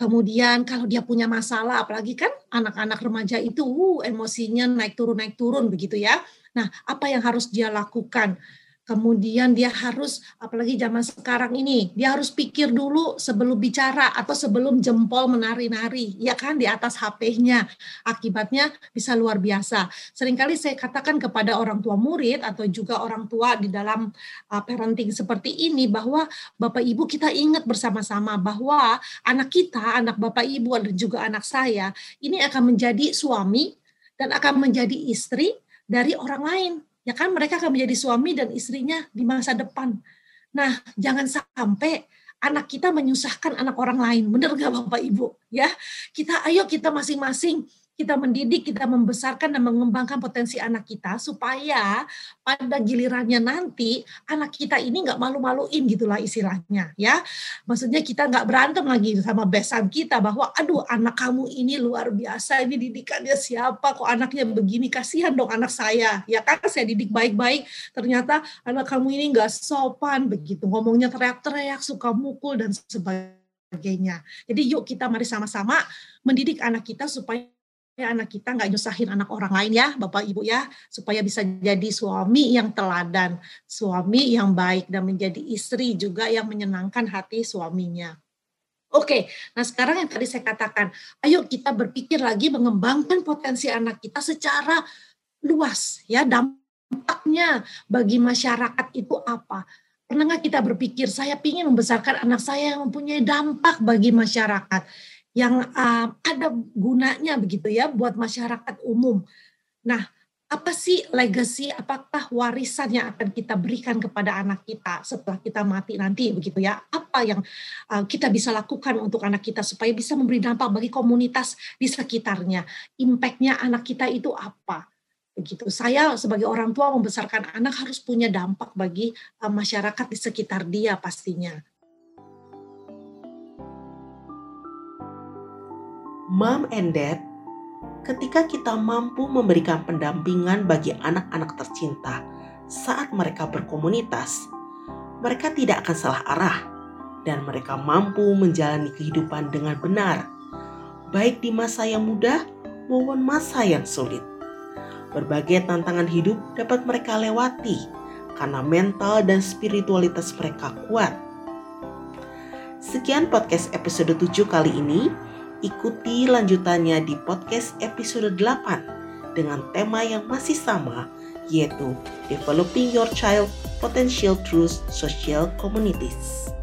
[SPEAKER 6] Kemudian kalau dia punya masalah, apalagi kan anak-anak remaja itu uh, emosinya naik turun naik turun begitu ya. Nah, apa yang harus dia lakukan? Kemudian dia harus, apalagi zaman sekarang ini, dia harus pikir dulu sebelum bicara atau sebelum jempol menari-nari, ya kan di atas HP-nya. Akibatnya bisa luar biasa. Seringkali saya katakan kepada orang tua murid atau juga orang tua di dalam uh, parenting seperti ini bahwa Bapak Ibu kita ingat bersama-sama bahwa anak kita, anak Bapak Ibu dan juga anak saya ini akan menjadi suami dan akan menjadi istri dari orang lain ya kan mereka akan menjadi suami dan istrinya di masa depan. Nah, jangan sampai anak kita menyusahkan anak orang lain. Benar nggak Bapak Ibu? Ya, kita ayo kita masing-masing kita mendidik, kita membesarkan dan mengembangkan potensi anak kita supaya pada gilirannya nanti anak kita ini nggak malu-maluin gitulah istilahnya ya. Maksudnya kita nggak berantem lagi sama besan kita bahwa aduh anak kamu ini luar biasa ini didikannya siapa kok anaknya begini kasihan dong anak saya ya kan saya didik baik-baik ternyata anak kamu ini nggak sopan begitu ngomongnya teriak-teriak suka mukul dan sebagainya. Jadi yuk kita mari sama-sama mendidik anak kita supaya ya anak kita nggak nyusahin anak orang lain ya Bapak Ibu ya supaya bisa jadi suami yang teladan suami yang baik dan menjadi istri juga yang menyenangkan hati suaminya Oke, nah sekarang yang tadi saya katakan, ayo kita berpikir lagi mengembangkan potensi anak kita secara luas ya dampaknya bagi masyarakat itu apa? Pernah nggak kita berpikir saya ingin membesarkan anak saya yang mempunyai dampak bagi masyarakat? Yang uh, ada gunanya begitu ya buat masyarakat umum. Nah, apa sih legacy, apakah warisan yang akan kita berikan kepada anak kita setelah kita mati nanti begitu ya? Apa yang uh, kita bisa lakukan untuk anak kita supaya bisa memberi dampak bagi komunitas di sekitarnya? Impactnya anak kita itu apa? Begitu. Saya sebagai orang tua membesarkan anak harus punya dampak bagi uh, masyarakat di sekitar dia pastinya.
[SPEAKER 1] Mom and dad, ketika kita mampu memberikan pendampingan bagi anak-anak tercinta saat mereka berkomunitas, mereka tidak akan salah arah dan mereka mampu menjalani kehidupan dengan benar. baik di masa yang mudah maupun masa yang sulit. Berbagai tantangan hidup dapat mereka lewati karena mental dan spiritualitas mereka kuat. Sekian podcast episode 7 kali ini. Ikuti lanjutannya di podcast episode 8 dengan tema yang masih sama yaitu Developing Your Child Potential Through Social Communities.